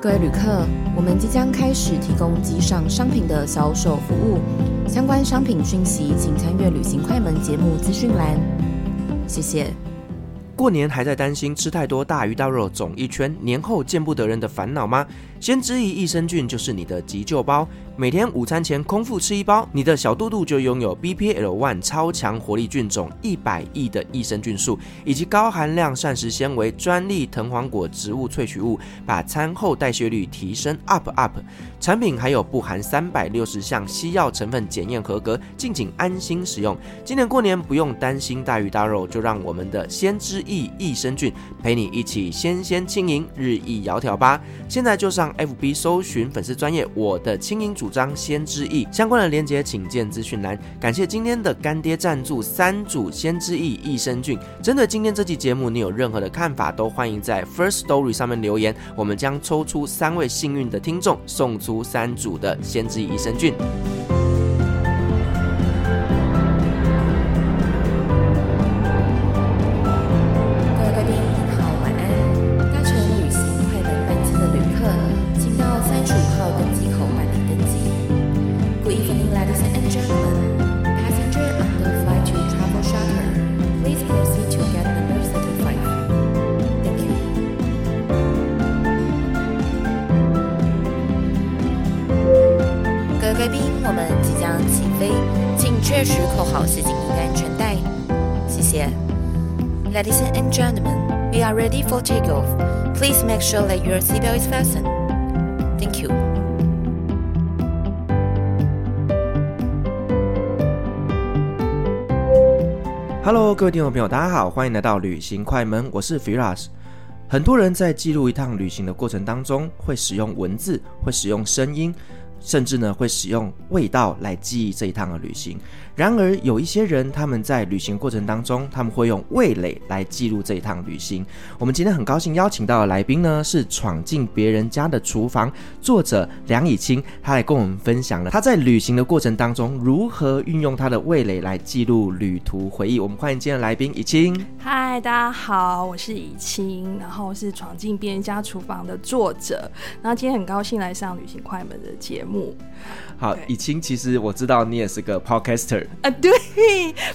各位旅客，我们即将开始提供机上商品的销售服务，相关商品讯息请参阅旅行快门节目资讯栏。谢谢。过年还在担心吃太多大鱼大肉肿一圈，年后见不得人的烦恼吗？先知益益生菌就是你的急救包。每天午餐前空腹吃一包，你的小肚肚就拥有 BPL One 超强活力菌种一百亿的益生菌素，以及高含量膳食纤维专利藤黄果植物萃取物，把餐后代谢率提升 up up。产品还有不含三百六十项西药成分检验合格，敬请安心使用。今年过年不用担心大鱼大肉，就让我们的先知益益生菌陪你一起鲜鲜轻盈日益窈窕吧。现在就上 FB 搜寻粉丝专业我的轻盈主张先知意相关的链接，请见资讯栏。感谢今天的干爹赞助三组先知意益生菌。针对今天这期节目，你有任何的看法，都欢迎在 First Story 上面留言，我们将抽出三位幸运的听众，送出三组的先知益益生菌。Lesson. Thank you. Hello，各位听众朋友，大家好，欢迎来到旅行快门，我是 Firas。很多人在记录一趟旅行的过程当中，会使用文字，会使用声音。甚至呢，会使用味道来记忆这一趟的旅行。然而，有一些人他们在旅行过程当中，他们会用味蕾来记录这一趟旅行。我们今天很高兴邀请到的来宾呢，是闯进别人家的厨房作者梁以清，他来跟我们分享了他在旅行的过程当中如何运用他的味蕾来记录旅途回忆。我们欢迎今天的来宾以清。嗨，大家好，我是以清，然后是闯进别人家厨房的作者。然后今天很高兴来上旅行快门的节目。好，以清，其实我知道你也是个 podcaster 啊，对，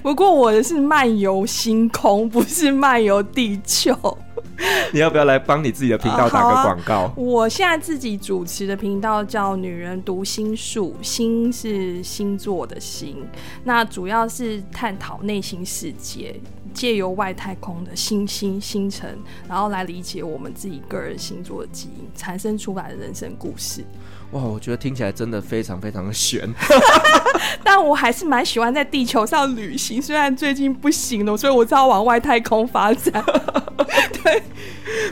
不过我的是漫游星空，不是漫游地球。你要不要来帮你自己的频道打个广告？我现在自己主持的频道叫“女人读心术”，心是星座的心，那主要是探讨内心世界，借由外太空的星星星辰，然后来理解我们自己个人星座的基因，产生出来的人生故事。哇，我觉得听起来真的非常非常的悬 但我还是蛮喜欢在地球上旅行，虽然最近不行了，所以我知道往外太空发展。对，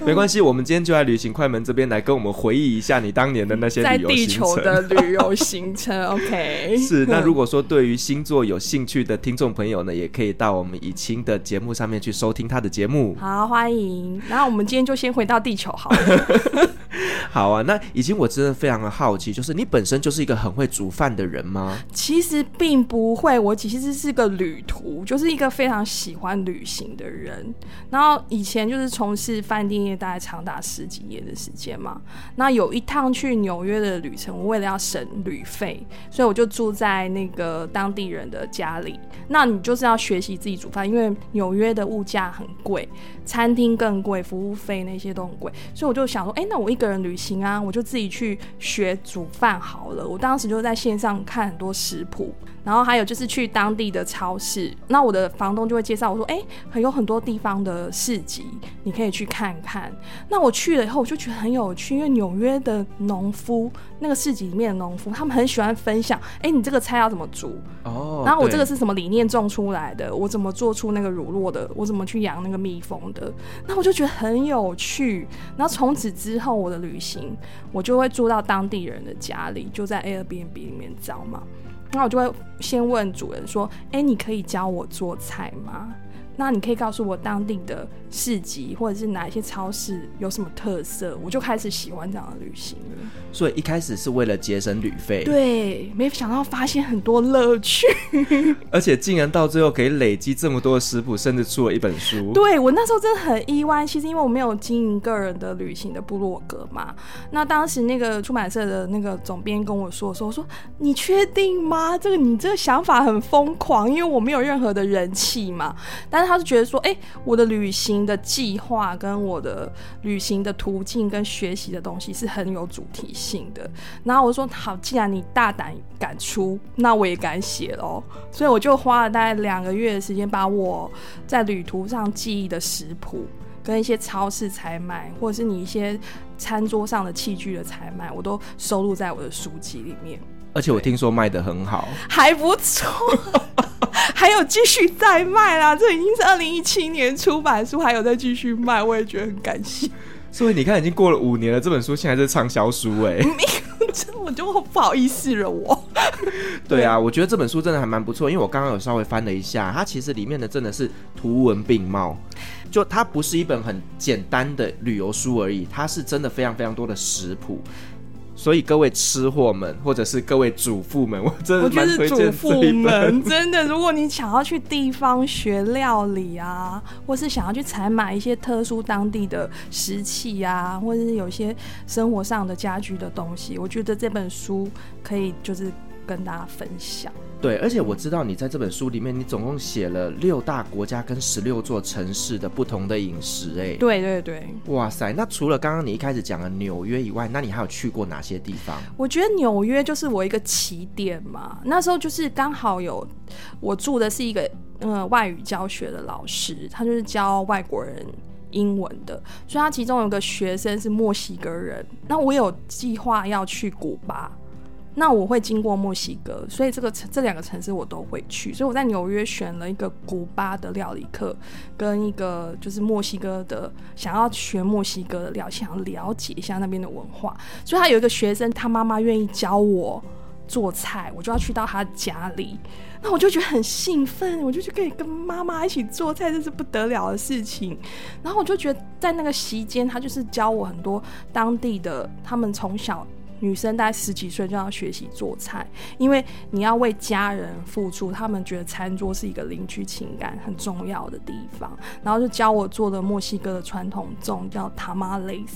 没关系，我们今天就来旅行快门这边来跟我们回忆一下你当年的那些在地球的旅游行程。OK，是。那如果说对于星座有兴趣的听众朋友呢，也可以到我们以清的节目上面去收听他的节目。好，欢迎。然后我们今天就先回到地球好了。好啊，那以清我真的非常的好就是你本身就是一个很会煮饭的人吗？其实并不会，我其实是个旅途，就是一个非常喜欢旅行的人。然后以前就是从事饭店业，大概长达十几年的时间嘛。那有一趟去纽约的旅程，我为了要省旅费，所以我就住在那个当地人的家里。那你就是要学习自己煮饭，因为纽约的物价很贵，餐厅更贵，服务费那些都很贵，所以我就想说，哎、那我一个人旅行啊，我就自己去学煮饭好了。我当时就在线上看很多食谱，然后还有就是去当地的超市。那我的房东就会介绍我说，哎、欸，还有很多地方的市集，你可以去看看。那我去了以后，我就觉得很有趣，因为纽约的农夫，那个市集里面的农夫，他们很喜欢分享，哎、欸，你这个菜要怎么煮？哦，然后我这个是什么理念种出来的？我怎么做出那个乳酪的？我怎么去养那个蜜蜂的？那我就觉得很有趣。然后从此之后，我的旅行我就会住到当地人的家里，就在 Airbnb 里面找嘛。那我就会先问主人说：“哎、你可以教我做菜吗？”那你可以告诉我当地的市集或者是哪一些超市有什么特色，我就开始喜欢这样的旅行了。所以一开始是为了节省旅费，对，没想到发现很多乐趣，而且竟然到最后可以累积这么多的食谱，甚至出了一本书。对，我那时候真的很意外，其实因为我没有经营个人的旅行的部落格嘛，那当时那个出版社的那个总编跟我说说，我说你确定吗？这个你这个想法很疯狂，因为我没有任何的人气嘛，但是他是觉得说，哎，我的旅行的计划跟我的旅行的途径跟学习的东西是很有主题性的，然后我说好，既然你大胆敢出，那我也敢写喽。所以我就花了大概两个月的时间，把我在旅途上记忆的食谱，跟一些超市采买，或者是你一些餐桌上的器具的采买，我都收录在我的书籍里面。而且我听说卖的很好，还不错，还有继续再卖啦。这已经是二零一七年出版书，还有在继续卖，我也觉得很感谢。所以你看，已经过了五年了，这本书现在是畅销书哎，这我就不好意思了我。对啊，我觉得这本书真的还蛮不错，因为我刚刚有稍微翻了一下，它其实里面的真的是图文并茂，就它不是一本很简单的旅游书而已，它是真的非常非常多的食谱。所以各位吃货们，或者是各位主妇们，我真的。我觉得主妇们真的，如果你想要去地方学料理啊，或是想要去采买一些特殊当地的食器啊，或者是有些生活上的家居的东西，我觉得这本书可以就是跟大家分享。对，而且我知道你在这本书里面，你总共写了六大国家跟十六座城市的不同的饮食，哎，对对对，哇塞！那除了刚刚你一开始讲的纽约以外，那你还有去过哪些地方？我觉得纽约就是我一个起点嘛，那时候就是刚好有我住的是一个呃外语教学的老师，他就是教外国人英文的，所以他其中有个学生是墨西哥人，那我有计划要去古巴。那我会经过墨西哥，所以这个城这两个城市我都会去。所以我在纽约选了一个古巴的料理课，跟一个就是墨西哥的，想要学墨西哥的料，想要了解一下那边的文化。所以他有一个学生，他妈妈愿意教我做菜，我就要去到他家里。那我就觉得很兴奋，我就去可以跟妈妈一起做菜，这是不得了的事情。然后我就觉得在那个席间，他就是教我很多当地的，他们从小。女生大概十几岁就要学习做菜，因为你要为家人付出，他们觉得餐桌是一个邻居情感很重要的地方。然后就教我做的墨西哥的传统粽叫 tamales，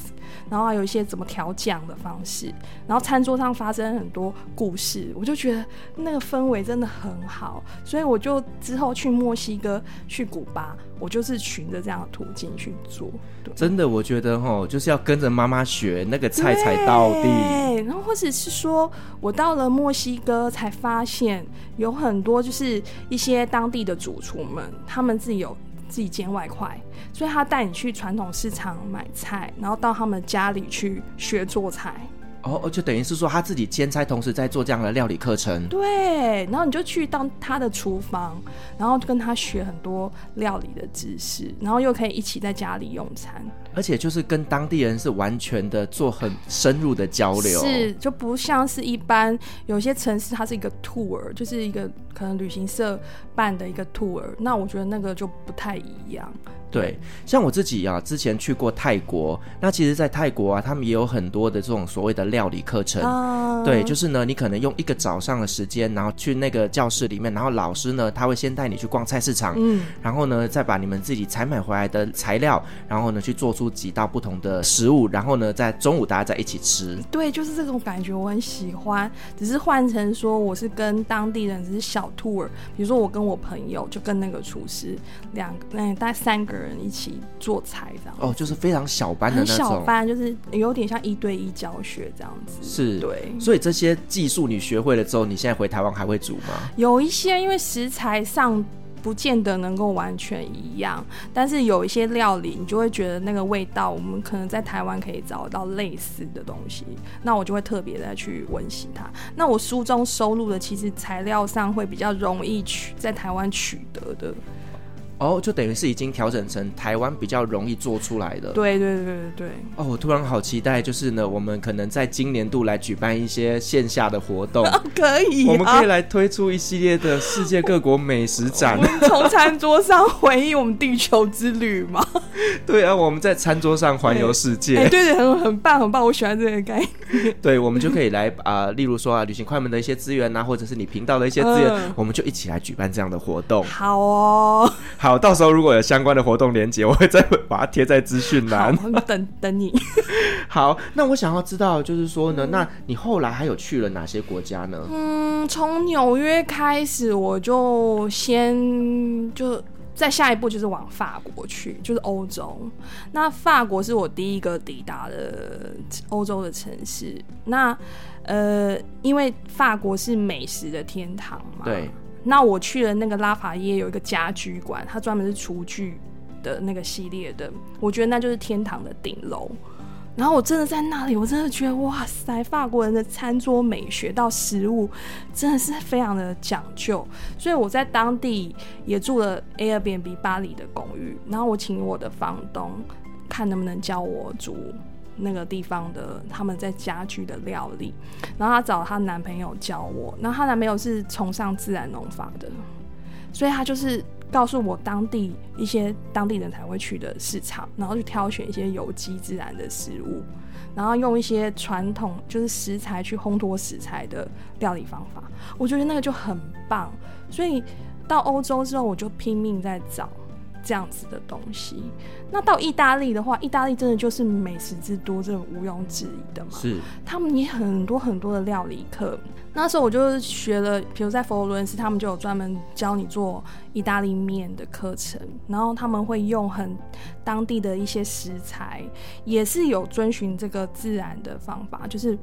然后还有一些怎么调酱的方式。然后餐桌上发生很多故事，我就觉得那个氛围真的很好，所以我就之后去墨西哥、去古巴，我就是循着这样的途径去做。真的，我觉得齁，就是要跟着妈妈学那个菜才到底。对，然后或者是说我到了墨西哥才发现有很多就是一些当地的主厨们，他们自己有自己煎外快，所以他带你去传统市场买菜，然后到他们家里去学做菜。哦，就等于是说他自己兼差，同时在做这样的料理课程。对，然后你就去到他的厨房，然后跟他学很多料理的知识，然后又可以一起在家里用餐。而且就是跟当地人是完全的做很深入的交流，是就不像是一般有些城市它是一个 tour，就是一个可能旅行社办的一个 tour，那我觉得那个就不太一样。对，像我自己啊，之前去过泰国，那其实，在泰国啊，他们也有很多的这种所谓的料理课程。Uh... 对，就是呢，你可能用一个早上的时间，然后去那个教室里面，然后老师呢，他会先带你去逛菜市场，嗯，然后呢，再把你们自己采买回来的材料，然后呢，去做出几道不同的食物，然后呢，在中午大家在一起吃。对，就是这种感觉，我很喜欢。只是换成说，我是跟当地人，只是小 tour，比如说我跟我朋友，就跟那个厨师两个，那大概三个人。人一起做菜这样哦，就是非常小班的那种，小班就是有点像一对一教学这样子。是，对。所以这些技术你学会了之后，你现在回台湾还会煮吗？有一些，因为食材上不见得能够完全一样，但是有一些料理，你就会觉得那个味道，我们可能在台湾可以找到类似的东西，那我就会特别的去温习它。那我书中收录的，其实材料上会比较容易取在台湾取得的。哦，就等于是已经调整成台湾比较容易做出来的。对对对对对。哦，我突然好期待，就是呢，我们可能在今年度来举办一些线下的活动，可以、啊，我们可以来推出一系列的世界各国美食展，从餐桌上回忆我们地球之旅嘛。对啊，我们在餐桌上环游世界，哎，对对，很很棒很棒，我喜欢这个概念。对，我们就可以来啊、呃，例如说啊，旅行快门的一些资源啊，或者是你频道的一些资源、嗯，我们就一起来举办这样的活动。好哦。好，到时候如果有相关的活动链接，我会再把它贴在资讯栏。等等你。好，那我想要知道，就是说呢，那你后来还有去了哪些国家呢？嗯，从纽约开始，我就先就再下一步就是往法国去，就是欧洲。那法国是我第一个抵达的欧洲的城市。那呃，因为法国是美食的天堂嘛。对。那我去了那个拉法耶有一个家居馆，它专门是厨具的那个系列的，我觉得那就是天堂的顶楼。然后我真的在那里，我真的觉得哇塞，法国人的餐桌美学到食物真的是非常的讲究。所以我在当地也住了 Airbnb 巴黎的公寓，然后我请我的房东看能不能教我煮。那个地方的他们在家居的料理，然后她找她男朋友教我，然后她男朋友是崇尚自然农法的，所以他就是告诉我当地一些当地人才会去的市场，然后去挑选一些有机自然的食物，然后用一些传统就是食材去烘托食材的料理方法，我觉得那个就很棒，所以到欧洲之后我就拼命在找。这样子的东西，那到意大利的话，意大利真的就是美食之都，这毋庸置疑的嘛。是，他们也很多很多的料理课。那时候我就学了，比如在佛罗伦斯，他们就有专门教你做意大利面的课程，然后他们会用很当地的一些食材，也是有遵循这个自然的方法，就是。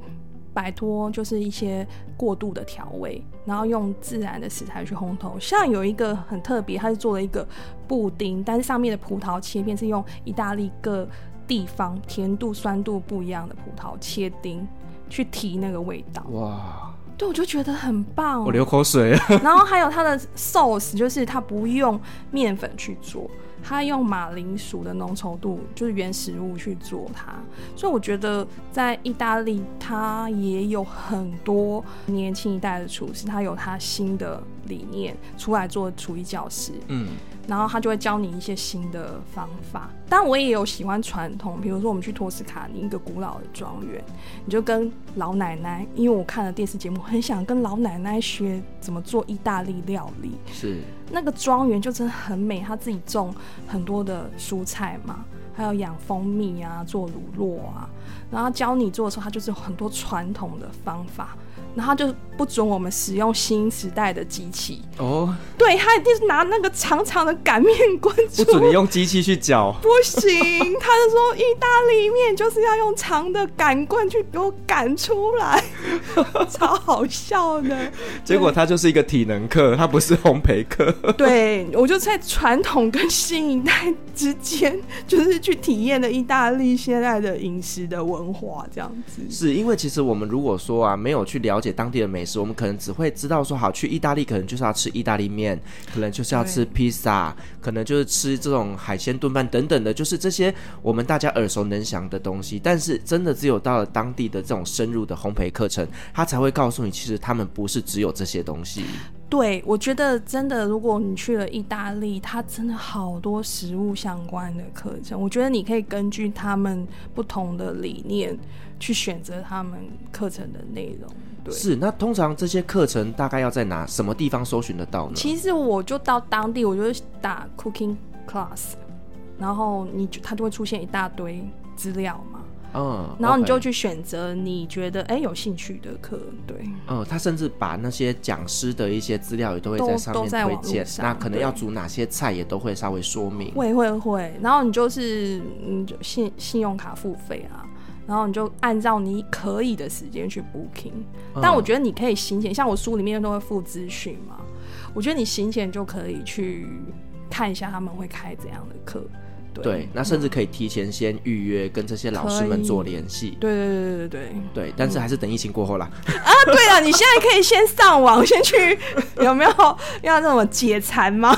摆脱就是一些过度的调味，然后用自然的食材去烘托。像有一个很特别，它是做了一个布丁，但是上面的葡萄切片是用意大利各地方甜度、酸度不一样的葡萄切丁去提那个味道。哇！对，我就觉得很棒，我流口水。然后还有它的 sauce，就是它不用面粉去做。他用马铃薯的浓稠度，就是原食物去做它，所以我觉得在意大利，他也有很多年轻一代的厨师，他有他新的理念出来做厨艺教师。嗯。然后他就会教你一些新的方法，但我也有喜欢传统，比如说我们去托斯卡尼一个古老的庄园，你就跟老奶奶，因为我看了电视节目，很想跟老奶奶学怎么做意大利料理。是，那个庄园就真的很美，他自己种很多的蔬菜嘛，还有养蜂蜜啊，做乳酪啊，然后教你做的时候，他就是很多传统的方法。然后他就不准我们使用新时代的机器哦，oh. 对，他一定是拿那个长长的擀面棍，不准你用机器去搅，不行。他就说意大利面就是要用长的擀棍去给我擀出来，超好笑的。结果他就是一个体能课，他不是烘焙课。对，我就在传统跟新一代之间，就是去体验了意大利现在的饮食的文化，这样子。是因为其实我们如果说啊，没有去了解。当地的美食，我们可能只会知道说，好，去意大利可能就是要吃意大利面，可能就是要吃披萨，可能就是吃这种海鲜炖饭等等的，就是这些我们大家耳熟能详的东西。但是真的只有到了当地的这种深入的烘焙课程，他才会告诉你，其实他们不是只有这些东西。对，我觉得真的，如果你去了意大利，它真的好多食物相关的课程，我觉得你可以根据他们不同的理念去选择他们课程的内容。对，是，那通常这些课程大概要在哪什么地方搜寻得到呢？其实我就到当地，我就打 cooking class，然后你就它就会出现一大堆资料嘛。嗯，然后你就去选择你觉得哎.有兴趣的课，对。嗯，他甚至把那些讲师的一些资料也都会在上面推荐，那可能要煮哪些菜也都会稍微说明。会会会，然后你就是嗯就信信用卡付费啊。然后你就按照你可以的时间去 booking，但我觉得你可以行前，像我书里面都会附资讯嘛，我觉得你行前就可以去看一下他们会开怎样的课，对，对，那甚至可以提前先预约，跟这些老师们做联系。对对对对对对。对，但是还是等疫情过后啦。啊，对了，你现在可以先上网，先去有没有要那种解馋吗？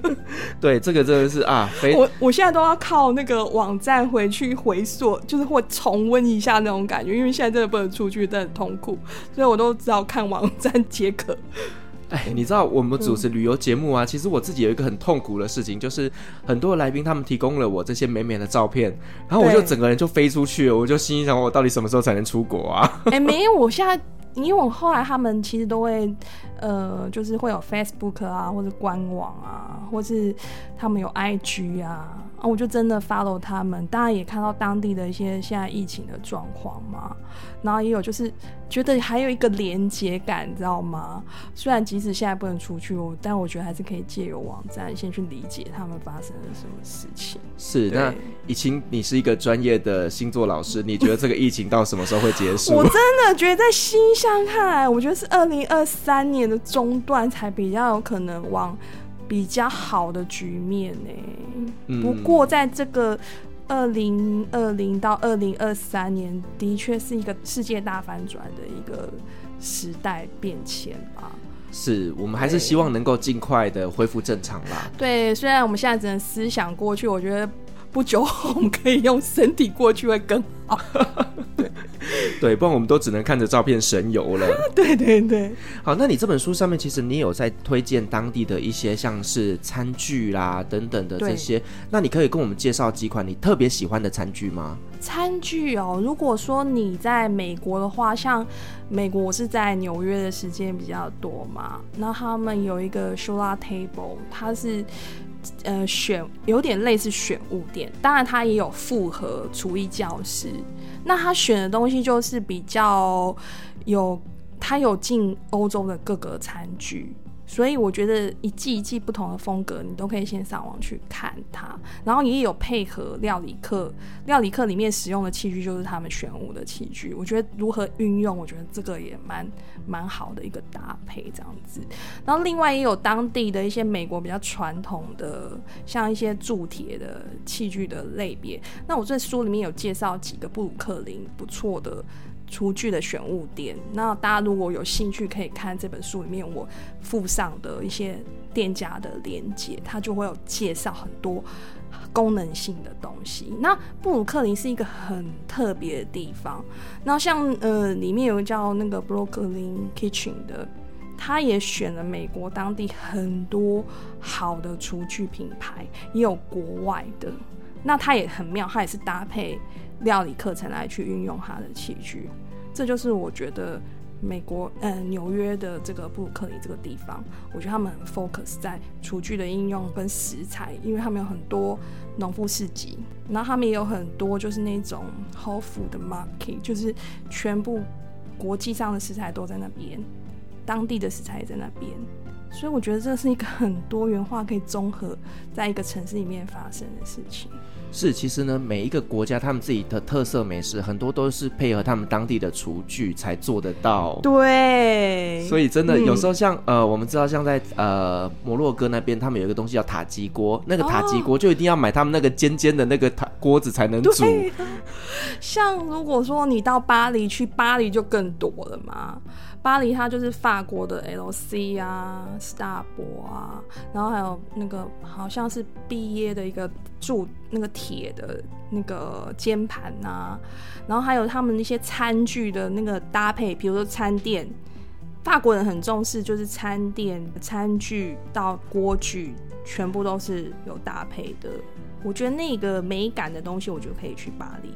对，这个真的是啊，我我现在都要靠那个网站回去回溯，就是或重温一下那种感觉，因为现在真的不能出去，真的很痛苦，所以我都只好看网站解渴。哎，你知道我们主持旅游节目啊，其实我自己有一个很痛苦的事情，就是很多来宾他们提供了我这些美美的照片，然后我就整个人就飞出去了，我就心想我到底什么时候才能出国啊？哎，没有，我现在因为我后来他们其实都会呃，就是会有 Facebook 啊，或者官网啊，或是他们有 IG 啊。啊，我就真的 follow 他们，当然也看到当地的一些现在疫情的状况嘛，然后也有就是觉得还有一个连接感，你知道吗？虽然即使现在不能出去，我但我觉得还是可以借由网站先去理解他们发生了什么事情。是，那以晴，你是一个专业的星座老师，你觉得这个疫情到什么时候会结束？我真的觉得在星象看来，我觉得是二零二三年的中段才比较有可能往。比较好的局面呢、欸，嗯、不过在这个二零二零到二零二三年，的确是一个世界大反转的一个时代变迁吧。是我们还是希望能够尽快的恢复正常啦。对，虽然我们现在只能思想过去，我觉得不久后我们可以用身体过去会更好。对。对，不然我们都只能看着照片神游了。对对对，好，那你这本书上面其实你有在推荐当地的一些像是餐具啦等等的这些，那你可以跟我们介绍几款你特别喜欢的餐具吗？餐具哦，如果说你在美国的话，像美国我是在纽约的时间比较多嘛，那他们有一个 Shula Table，它是呃选有点类似选物店，当然他也有复合厨艺教室。那他选的东西就是比较有，他有进欧洲的各个餐具。所以我觉得一季一季不同的风格，你都可以先上网去看它，然后也有配合料理课，料理课里面使用的器具就是他们选物的器具。我觉得如何运用，我觉得这个也蛮蛮好的一个搭配这样子。然后另外也有当地的一些美国比较传统的，像一些铸铁的器具的类别。那我这书里面有介绍几个布鲁克林不错的。厨具的选物店，那大家如果有兴趣，可以看这本书里面我附上的一些店家的连接，它就会有介绍很多功能性的东西。那布鲁克林是一个很特别的地方，那像呃里面有个叫那个 Brooklyn Kitchen 的，他也选了美国当地很多好的厨具品牌，也有国外的。那它也很妙，它也是搭配料理课程来去运用它的器具，这就是我觉得美国嗯纽约的这个布鲁克林这个地方，我觉得他们 focus 在厨具的应用跟食材，因为他们有很多农夫市集，然后他们也有很多就是那种 whole food market，就是全部国际上的食材都在那边，当地的食材也在那边。所以我觉得这是一个很多元化，可以综合在一个城市里面发生的事情。是，其实呢，每一个国家他们自己的特色美食，很多都是配合他们当地的厨具才做得到。对，所以真的有时候像、嗯、呃，我们知道像在呃摩洛哥那边，他们有一个东西叫塔吉锅，那个塔吉锅就一定要买他们那个尖尖的那个塔锅子才能煮。像如果说你到巴黎去，巴黎就更多了嘛。巴黎它就是法国的 LC 啊，Star 博啊，然后还有那个好像是毕业的一个铸那个铁的那个煎盘啊，然后还有他们那些餐具的那个搭配，比如说餐垫，法国人很重视，就是餐垫、餐具到锅具全部都是有搭配的。我觉得那个美感的东西，我觉得可以去巴黎。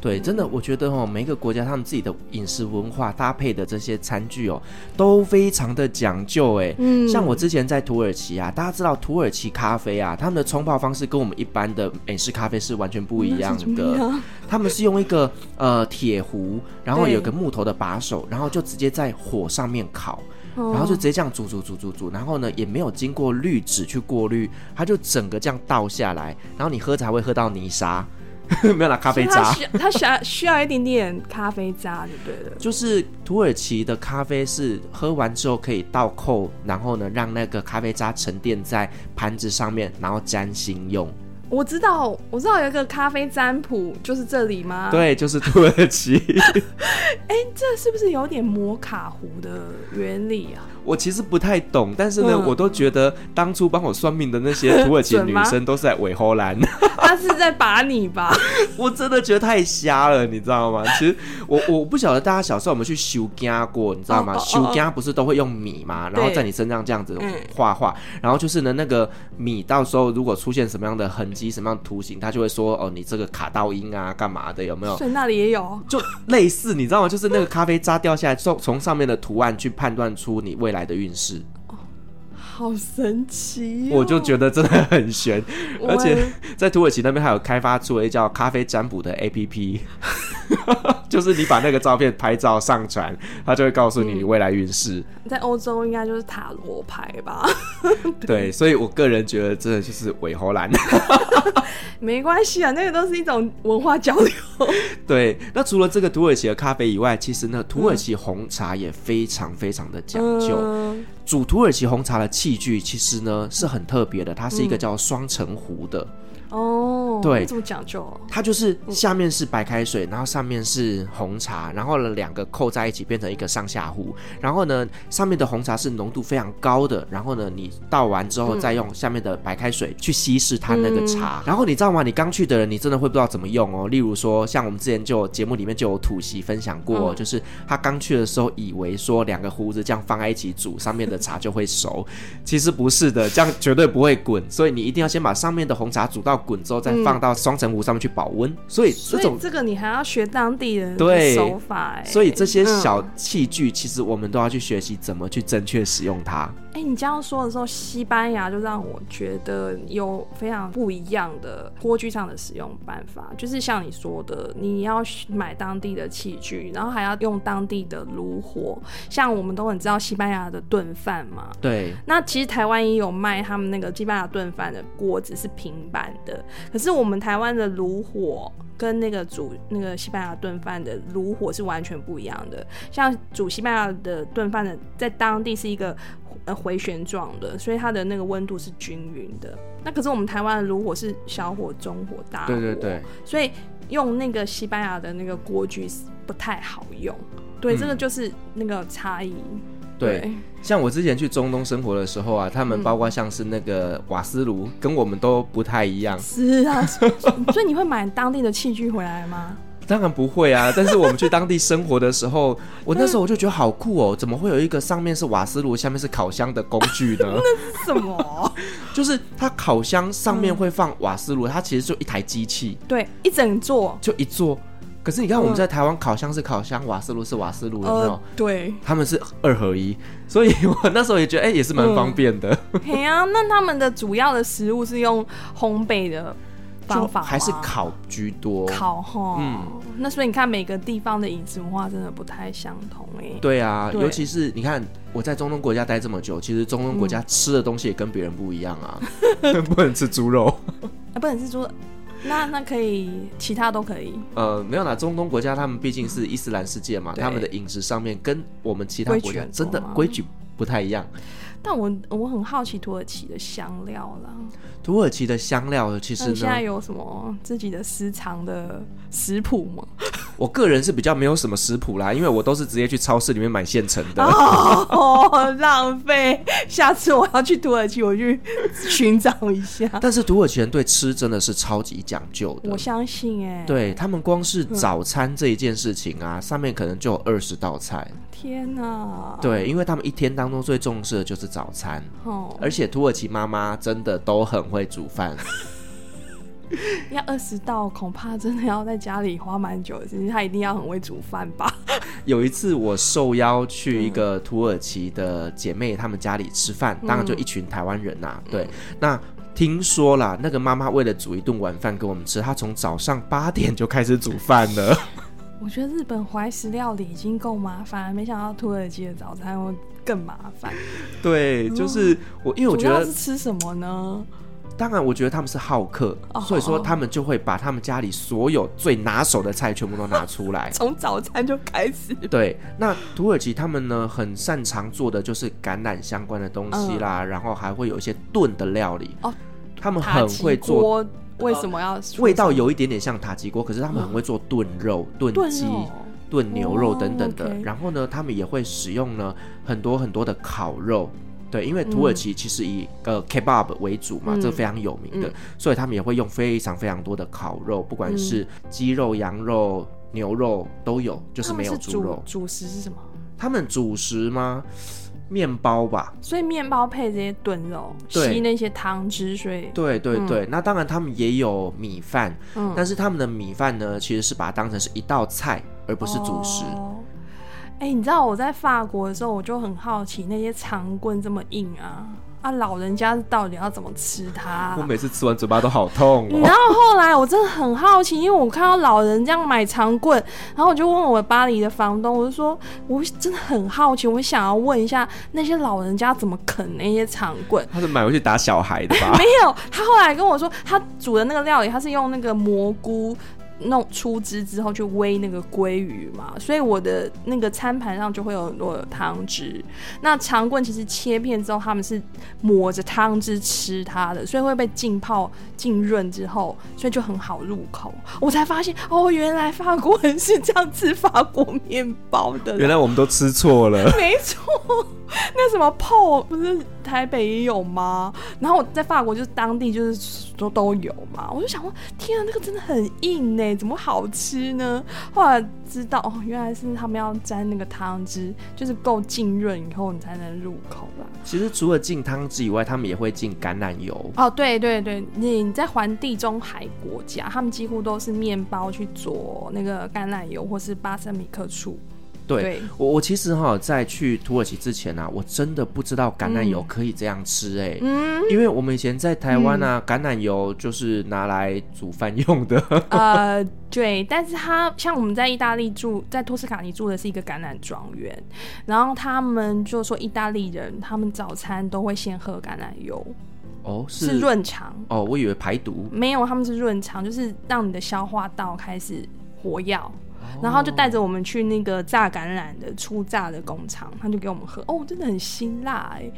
对，真的，我觉得哦，每一个国家他们自己的饮食文化搭配的这些餐具哦，都非常的讲究哎。嗯，像我之前在土耳其啊，大家知道土耳其咖啡啊，他们的冲泡方式跟我们一般的美式咖啡是完全不一样的。他们是用一个呃铁壶，然后有个木头的把手，然后就直接在火上面烤，然后就直接这样煮煮煮煮煮，然后呢也没有经过滤纸去过滤，它就整个这样倒下来，然后你喝才会喝到泥沙。没有拿咖啡渣，它需要需要一点点咖啡渣就对了。就是土耳其的咖啡是喝完之后可以倒扣，然后呢让那个咖啡渣沉淀在盘子上面，然后沾心用。我知道，我知道有一个咖啡占卜，就是这里吗？对，就是土耳其。哎、欸，这是不是有点摩卡壶的原理啊？我其实不太懂，但是呢，嗯、我都觉得当初帮我算命的那些 土耳其女生都是在伪荷兰。他是在把你吧？我真的觉得太瞎了，你知道吗？其实我我不晓得大家小时候有没有去修家过，你知道吗？哦哦哦、不是都会用米吗？然后在你身上这样子画画，然后就是呢，那个米到时候如果出现什么样的痕迹、什么样的图形，他就会说哦，你这个卡到音啊，干嘛的？有没有？所以那里也有，就类似，你知道吗？就是那个咖啡渣掉下来，从从上面的图案去判断出你未来的运势。好神奇、哦！我就觉得真的很玄，而且在土耳其那边还有开发出了一叫咖啡占卜的 APP，就是你把那个照片拍照上传，它就会告诉你你未来运势、嗯。在欧洲应该就是塔罗牌吧？对，所以我个人觉得真的就是伪荷兰。没关系啊，那个都是一种文化交流。对，那除了这个土耳其的咖啡以外，其实呢，土耳其红茶也非常非常的讲究。嗯煮土耳其红茶的器具其实呢是很特别的，它是一个叫双层壶的。哦，对，这么讲究。哦它就是下面是白开水，然后上面是红茶，然后呢两个扣在一起变成一个上下壶。然后呢上面的红茶是浓度非常高的，然后呢你倒完之后再用下面的白开水去稀释它那个茶。嗯、然后你知道吗？你刚去的人你真的会不知道怎么用哦。例如说像我们之前就节目里面就有土席分享过，嗯、就是他刚去的时候以为说两个壶子这样放在一起煮，上面的茶就会熟，其实不是的，这样绝对不会滚。所以你一定要先把上面的红茶煮到滚之后，再放到双层壶上面去保温。所以这种这个你还要学当地人的手法。所以这些小器具，其实我们都要去学习怎么去正确使用它。哎，你这样说的时候，西班牙就让我觉得有非常不一样的锅具上的使用办法。就是像你说的，你要买当地的器具，然后还要用当地的炉火。像我们都很知道西班牙的炖饭嘛，对。那其实台湾也有卖他们那个西班牙炖饭的锅子，是平板的。可是我们台湾的炉火跟那个煮那个西班牙炖饭的炉火是完全不一样的。像煮西班牙的炖饭的，在当地是一个呃回旋状的，所以它的那个温度是均匀的。那可是我们台湾的炉火是小火、中火、大火，对对对，所以用那个西班牙的那个锅具不太好用。对，嗯、这个就是那个差异。对，对像我之前去中东生活的时候啊，他们包括像是那个瓦斯炉，嗯、跟我们都不太一样。是啊，所以你会买当地的器具回来吗？当然不会啊，但是我们去当地生活的时候，我那时候我就觉得好酷哦，怎么会有一个上面是瓦斯炉，下面是烤箱的工具呢？那是什么？就是它烤箱上面会放瓦斯炉，它其实就一台机器，对，一整座，就一座。可是你看，我们在台湾烤箱是烤箱，瓦斯炉是瓦斯炉，有没有？呃、对，他们是二合一，所以我那时候也觉得，哎、欸，也是蛮方便的。对啊，那他们的主要的食物是用烘焙的方法，还是烤居多？烤哈，嗯，那所以你看，每个地方的饮食文化真的不太相同哎、欸。对啊，对尤其是你看我在中东国家待这么久，其实中东国家吃的东西也跟别人不一样啊，嗯、不能吃猪肉，啊，不能吃猪肉。那那可以，其他都可以。呃，没有啦，中东国家他们毕竟是伊斯兰世界嘛，他们的饮食上面跟我们其他国家真的规矩不太一样。但我我很好奇土耳其的香料啦。土耳其的香料其实呢，现在有什么自己的私藏的食谱吗？我个人是比较没有什么食谱啦，因为我都是直接去超市里面买现成的。哦，浪费！下次我要去土耳其，我去寻找一下。但是土耳其人对吃真的是超级讲究的，我相信哎、欸。对他们光是早餐这一件事情啊，嗯、上面可能就有二十道菜。天哪！对，因为他们一天当中最重视的就是早餐。哦。而且土耳其妈妈真的都很会煮饭，要二十道，恐怕真的要在家里花蛮久的时间。他一定要很会煮饭吧？有一次我受邀去一个土耳其的姐妹他们家里吃饭，嗯、当然就一群台湾人呐、啊。对，那听说啦，那个妈妈为了煮一顿晚饭给我们吃，她从早上八点就开始煮饭了。我觉得日本怀石料理已经够麻烦，没想到土耳其的早餐会更麻烦。对，就是我，因为我觉得是吃什么呢？当然，我觉得他们是好客，oh, 所以说他们就会把他们家里所有最拿手的菜全部都拿出来，从早餐就开始。对，那土耳其他们呢，很擅长做的就是橄榄相关的东西啦，嗯、然后还会有一些炖的料理。哦，他们很会做。为什么要、呃、味道有一点点像塔吉锅，可是他们很会做炖肉、炖、嗯、鸡、炖牛肉等等的。然后呢，他们也会使用呢很多很多的烤肉。对，因为土耳其其实以、嗯、呃 kebab 为主嘛，这个非常有名的、嗯，所以他们也会用非常非常多的烤肉，不管是鸡肉、羊肉、牛肉都有，就是没有猪肉。主食是什么？他们主食吗？面包吧。所以面包配这些炖肉，吸那些汤汁，所以对对对、嗯。那当然他们也有米饭、嗯，但是他们的米饭呢，其实是把它当成是一道菜，而不是主食。哦哎、欸，你知道我在法国的时候，我就很好奇那些长棍这么硬啊，啊，老人家到底要怎么吃它、啊？我每次吃完嘴巴都好痛、哦。然后后来我真的很好奇，因为我看到老人这样买长棍，然后我就问我巴黎的房东，我就说我真的很好奇，我想要问一下那些老人家怎么啃那些长棍？他是买回去打小孩的吧？没有，他后来跟我说，他煮的那个料理，他是用那个蘑菇。弄出汁之后去煨那个鲑鱼嘛，所以我的那个餐盘上就会有很多的汤汁。那长棍其实切片之后，他们是抹着汤汁吃它的，所以会被浸泡浸润之后，所以就很好入口。我才发现哦，原来法国人是这样吃法国面包的。原来我们都吃错了。没错，那什么泡不是台北也有吗？然后我在法国就是当地就是都都有嘛，我就想说，天啊，那个真的很硬呢。怎么好吃呢？后来知道哦，原来是他们要沾那个汤汁，就是够浸润以后你才能入口啦。其实除了浸汤汁以外，他们也会浸橄榄油。哦，对对对，你在环地中海国家，他们几乎都是面包去做那个橄榄油或是巴塞米克醋。对，对我，我其实哈在去土耳其之前啊，我真的不知道橄榄油可以这样吃哎、欸嗯，因为我们以前在台湾啊、嗯，橄榄油就是拿来煮饭用的。呃，对，但是他像我们在意大利住，在托斯卡尼住的是一个橄榄庄园，然后他们就说意大利人他们早餐都会先喝橄榄油，哦，是润肠哦，我以为排毒，没有，他们是润肠，就是让你的消化道开始活跃。然后就带着我们去那个榨橄榄的初榨的工厂，他就给我们喝，哦，真的很辛辣哎。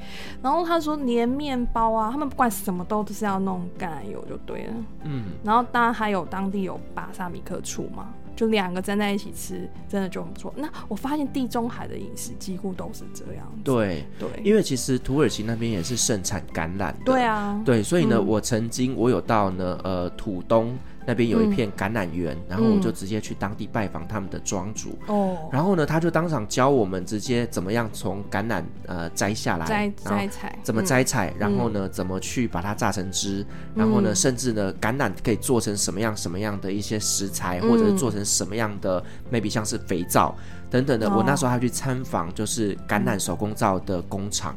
然后他说连面包啊，他们不管什么都都是要弄橄榄油就对了。嗯。然后当然还有当地有巴萨米克醋嘛，就两个站在一起吃，真的就很不错。那我发现地中海的饮食几乎都是这样。对对，因为其实土耳其那边也是盛产橄榄的。对啊。对，所以呢，嗯、我曾经我有到呢，呃，土东。那边有一片橄榄园，嗯，然后我就直接去当地拜访他们的庄主。哦、嗯，然后呢，他就当场教我们直接怎么样从橄榄呃摘下来，摘摘采，怎么摘采，嗯，然后呢，怎么去把它榨成汁，嗯，然后呢，甚至呢，橄榄可以做成什么样什么样的一些食材，嗯，或者是做成什么样的，maybe 像是肥皂等等的。哦，我那时候还去参访，就是橄榄手工皂的工厂。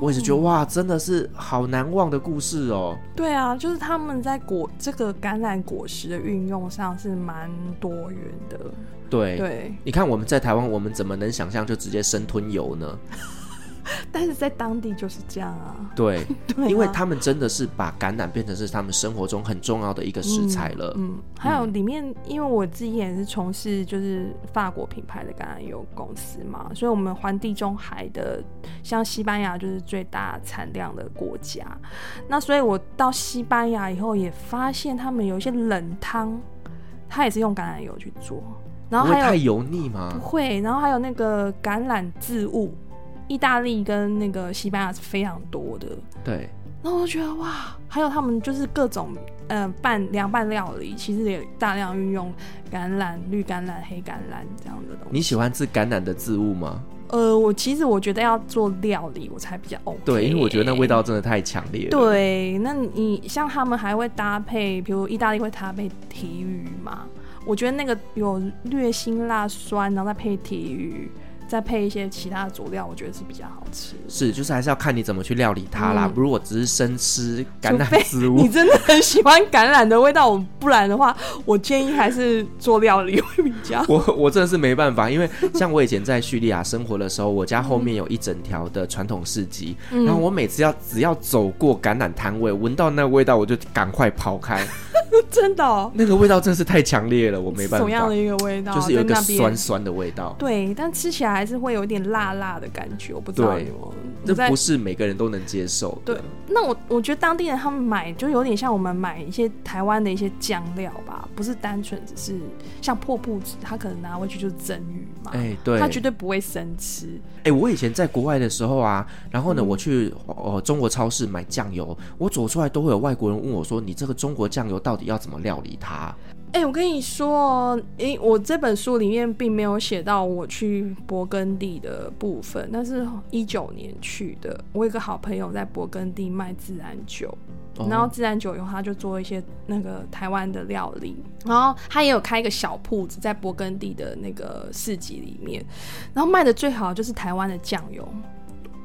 我也是觉得哇，真的是好难忘的故事哦。对啊，就是他们在果这个橄榄果实的运用上是蛮多元的。对对，你看我们在台湾，我们怎么能想象就直接生吞油呢？但是在当地就是这样啊，对，对啊，因为他们真的是把橄榄变成是他们生活中很重要的一个食材了。嗯，嗯，还有里面，因为我自己也是从事就是法国品牌的橄榄油公司嘛，所以我们环地中海的，像西班牙就是最大产量的国家。那所以我到西班牙以后也发现他们有一些冷汤，它也是用橄榄油去做，然后还有，太油腻吗？不会，然后还有那个橄榄渍物。意大利跟那个西班牙是非常多的，对。然后我觉得哇，还有他们就是各种呃拌凉拌料理，其实也大量运用橄榄、绿橄榄、黑橄榄这样的东西。你喜欢吃橄榄的植物吗？呃，我其实我觉得要做料理我才比较 OK。对，因为我觉得那味道真的太强烈了。对，那你像他们还会搭配，比如意大利会搭配鯷鱼嘛？我觉得那个有略辛辣酸，然后再配鯷鱼。再配一些其他的佐料，我觉得是比较好吃。是，就是还是要看你怎么去料理它啦。嗯、如果只是生吃橄榄植物，你真的很喜欢橄榄的味道，不然的话，我建议还是做料理会比较好。我我真的是没办法，因为像我以前在叙利亚生活的时候，我家后面有一整条的传统市集、嗯，然后我每次要只要走过橄榄摊位，闻到那个味道，我就赶快跑开。真的、哦，那个味道真是太强烈了，我没办法。什么样的一个味道？就是有一个酸酸的味道。对，但吃起来还是会有一点辣辣的感觉，我不知道有没有。这不是每个人都能接受的。对，那我我觉得当地人他们买就有点像我们买一些台湾的一些酱料吧，不是单纯只是像破布子，他可能拿回去就是蒸鱼嘛。哎，对，他绝对不会生吃。哎，我以前在国外的时候啊，然后呢，我去呃中国超市买酱油，我走出来都会有外国人问我说：“你这个中国酱油到底要怎么料理它？”哎、欸，我跟你说，哎、欸，我这本书里面并没有写到我去勃艮第的部分，那是一九年去的。我有个好朋友在勃艮第卖自然酒，哦、然后自然酒以后他就做一些那个台湾的料理，然后他也有开一个小铺子在勃艮第的那个市集里面，然后卖的最好就是台湾的酱油。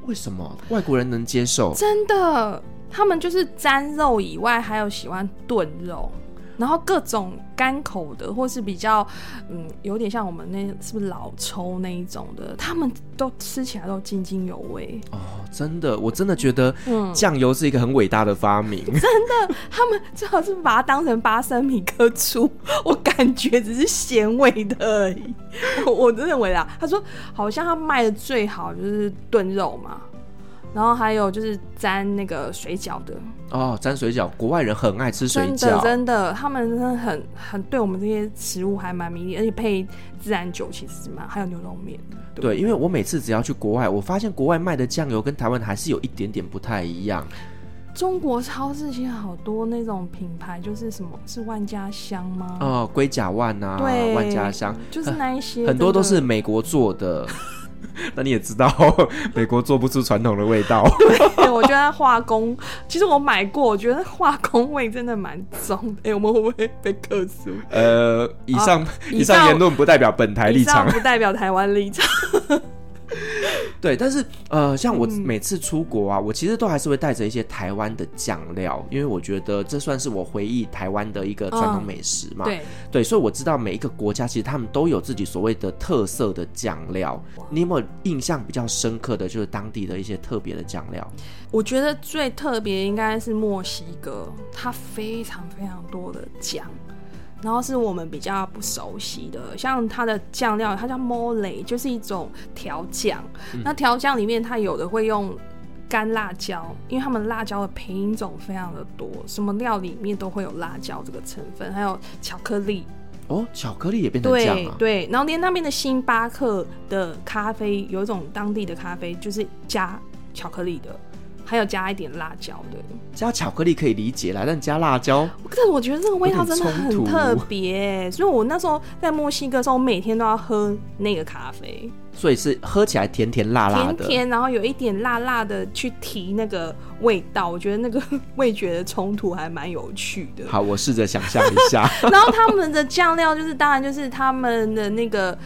为什么外国人能接受？真的，他们就是沾肉以外，还有喜欢炖肉。然后各种干口的，或是比较，嗯，有点像我们那是不是老抽那一种的，他们都吃起来都津津有味哦。真的，我真的觉得，酱油是一个很伟大的发明。嗯、真的，他们最好是把它当成巴森米克醋，我感觉只是咸味的而已。我我认为啊，他说好像他卖的最好就是炖肉嘛。然后还有就是沾那个水饺的哦，沾水饺，国外人很爱吃水饺，真的真的，他们真的很很对我们这些食物还蛮迷恋，而且配自然酒其实是蛮，还有牛肉面。对，对，因为我每次只要去国外，我发现国外卖的酱油跟台湾还是有一点点不太一样。中国超市其实好多那种品牌，就是什么是万家香吗？哦，龟甲万啊，对，万家香，就是那一些，很多都是美国做的。那你也知道，美国做不出传统的味道。对，我觉得化工，其实我买过，我觉得化工味真的蛮重的。哎、欸，我们会不会被克诉？呃，以上、啊、以上言论不代表本台立场，不代表台湾立场。对，但是呃，像我每次出国啊，嗯、我其实都还是会带着一些台湾的酱料，因为我觉得这算是我回忆台湾的一个传统美食嘛。嗯、对对，所以我知道每一个国家其实他们都有自己所谓的特色的酱料。你有没有印象比较深刻的就是当地的一些特别的酱料？我觉得最特别应该是墨西哥，它非常非常多的酱。然后是我们比较不熟悉的，像它的酱料，它叫 mole，就是一种调酱。嗯、那调酱里面，它有的会用干辣椒，因为他们辣椒的品种非常的多，什么料里面都会有辣椒这个成分，还有巧克力。哦，巧克力也变成酱啊？对对，然后连那边的星巴克的咖啡，有一种当地的咖啡就是加巧克力的。还有加一点辣椒的，加巧克力可以理解啦，但加辣椒，可是我觉得这个味道真的很特别，所以我那时候在墨西哥的时候，我每天都要喝那个咖啡，所以是喝起来甜甜辣辣的，甜甜，然后有一点辣辣的去提那个味道，我觉得那个味觉的冲突还蛮有趣的。好，我试着想象一下，然后他们的酱料就是，当然就是他们的那个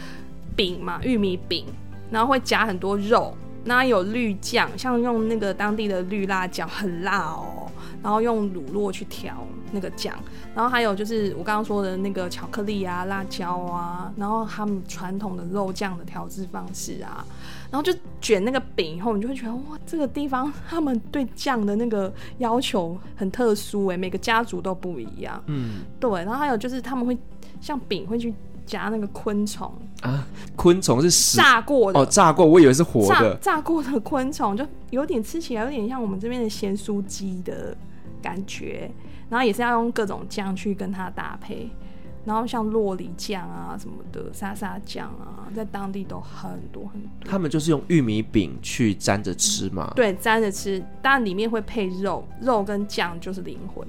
饼嘛，玉米饼，然后会夹很多肉。那有绿酱，像用那个当地的绿辣椒，很辣哦。然后用乳酪去调那个酱，然后还有就是我刚刚说的那个巧克力啊、辣椒啊，然后他们传统的肉酱的调制方式啊，然后就卷那个饼以后，你就会觉得哇，这个地方他们对酱的那个要求很特殊诶，每个家族都不一样。嗯，对。然后还有就是他们会像饼会去。夹那个昆虫啊，昆虫是炸过的哦，炸过，我以为是活的。炸，炸过的昆虫就有点吃起来有点像我们这边的咸酥鸡的感觉，然后也是要用各种酱去跟它搭配。然后像洛梨酱啊什么的，沙沙酱啊，在当地都很多很多。他们就是用玉米饼去沾着吃嘛？对，沾着吃，当然里面会配肉，肉跟酱就是灵魂。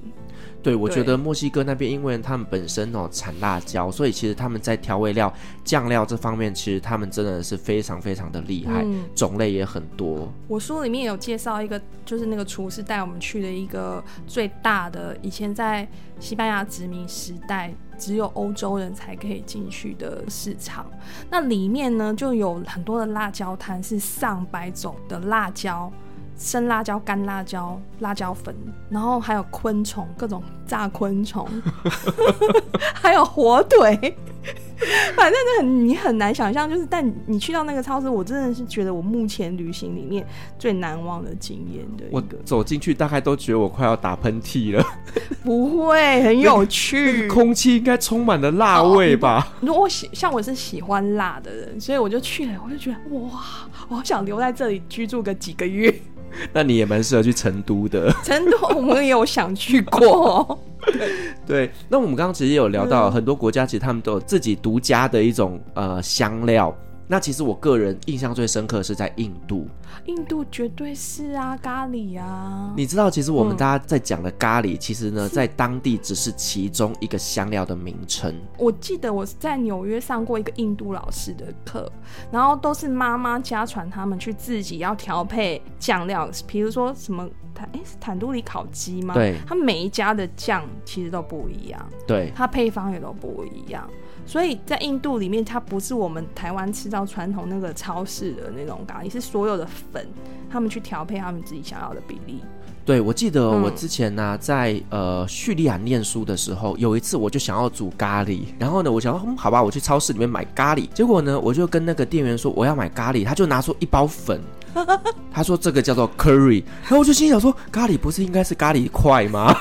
对，我觉得墨西哥那边，因为他们本身哦产辣椒，所以其实他们在调味料、酱料这方面，其实他们真的是非常非常的厉害，嗯、种类也很多。我书里面有介绍一个，就是那个厨师带我们去的一个最大的，以前在西班牙殖民时代。只有欧洲人才可以进去的市场，那里面呢就有很多的辣椒摊，是上百种的辣椒，生辣椒、干辣椒、辣椒粉，然后还有昆虫，各种炸昆虫，还有火腿，反正很你很难想象，就是但你去到那个超市，我真的是觉得我目前旅行里面最难忘的经验的。我走进去，大概都觉得我快要打喷嚏了。不会，很有趣。空气应该充满了辣味吧？如果我喜像我是喜欢辣的人，所以我就去了，我就觉得哇，我好想留在这里居住个几个月。那你也蛮适合去成都的。成都我们也有想去过。对，对，那我们刚刚其实也有聊到，很多国家其实他们都有自己独家的一种呃香料。那其实我个人印象最深刻的是在印度，印度绝对是啊，咖喱啊。你知道，其实我们大家在讲的咖喱，其实呢，在当地只是其中一个香料的名称。我记得我在纽约上过一个印度老师的课，然后都是妈妈家传他们去自己要调配酱料，比如说什么坦哎是坦都里烤鸡吗？对，他每一家的酱其实都不一样，对，它配方也都不一样。所以在印度里面，它不是我们台湾吃到传统那个超市的那种咖喱，是所有的粉，他们去调配他们自己想要的比例。对，我记得我之前呢、啊，在呃叙利亚念书的时候，有一次我就想要煮咖喱，然后呢，我想说，嗯，好吧，我去超市里面买咖喱，结果呢，我就跟那个店员说我要买咖喱，他就拿出一包粉，他说这个叫做 curry，然后我就心想说，咖喱不是应该是咖喱块吗？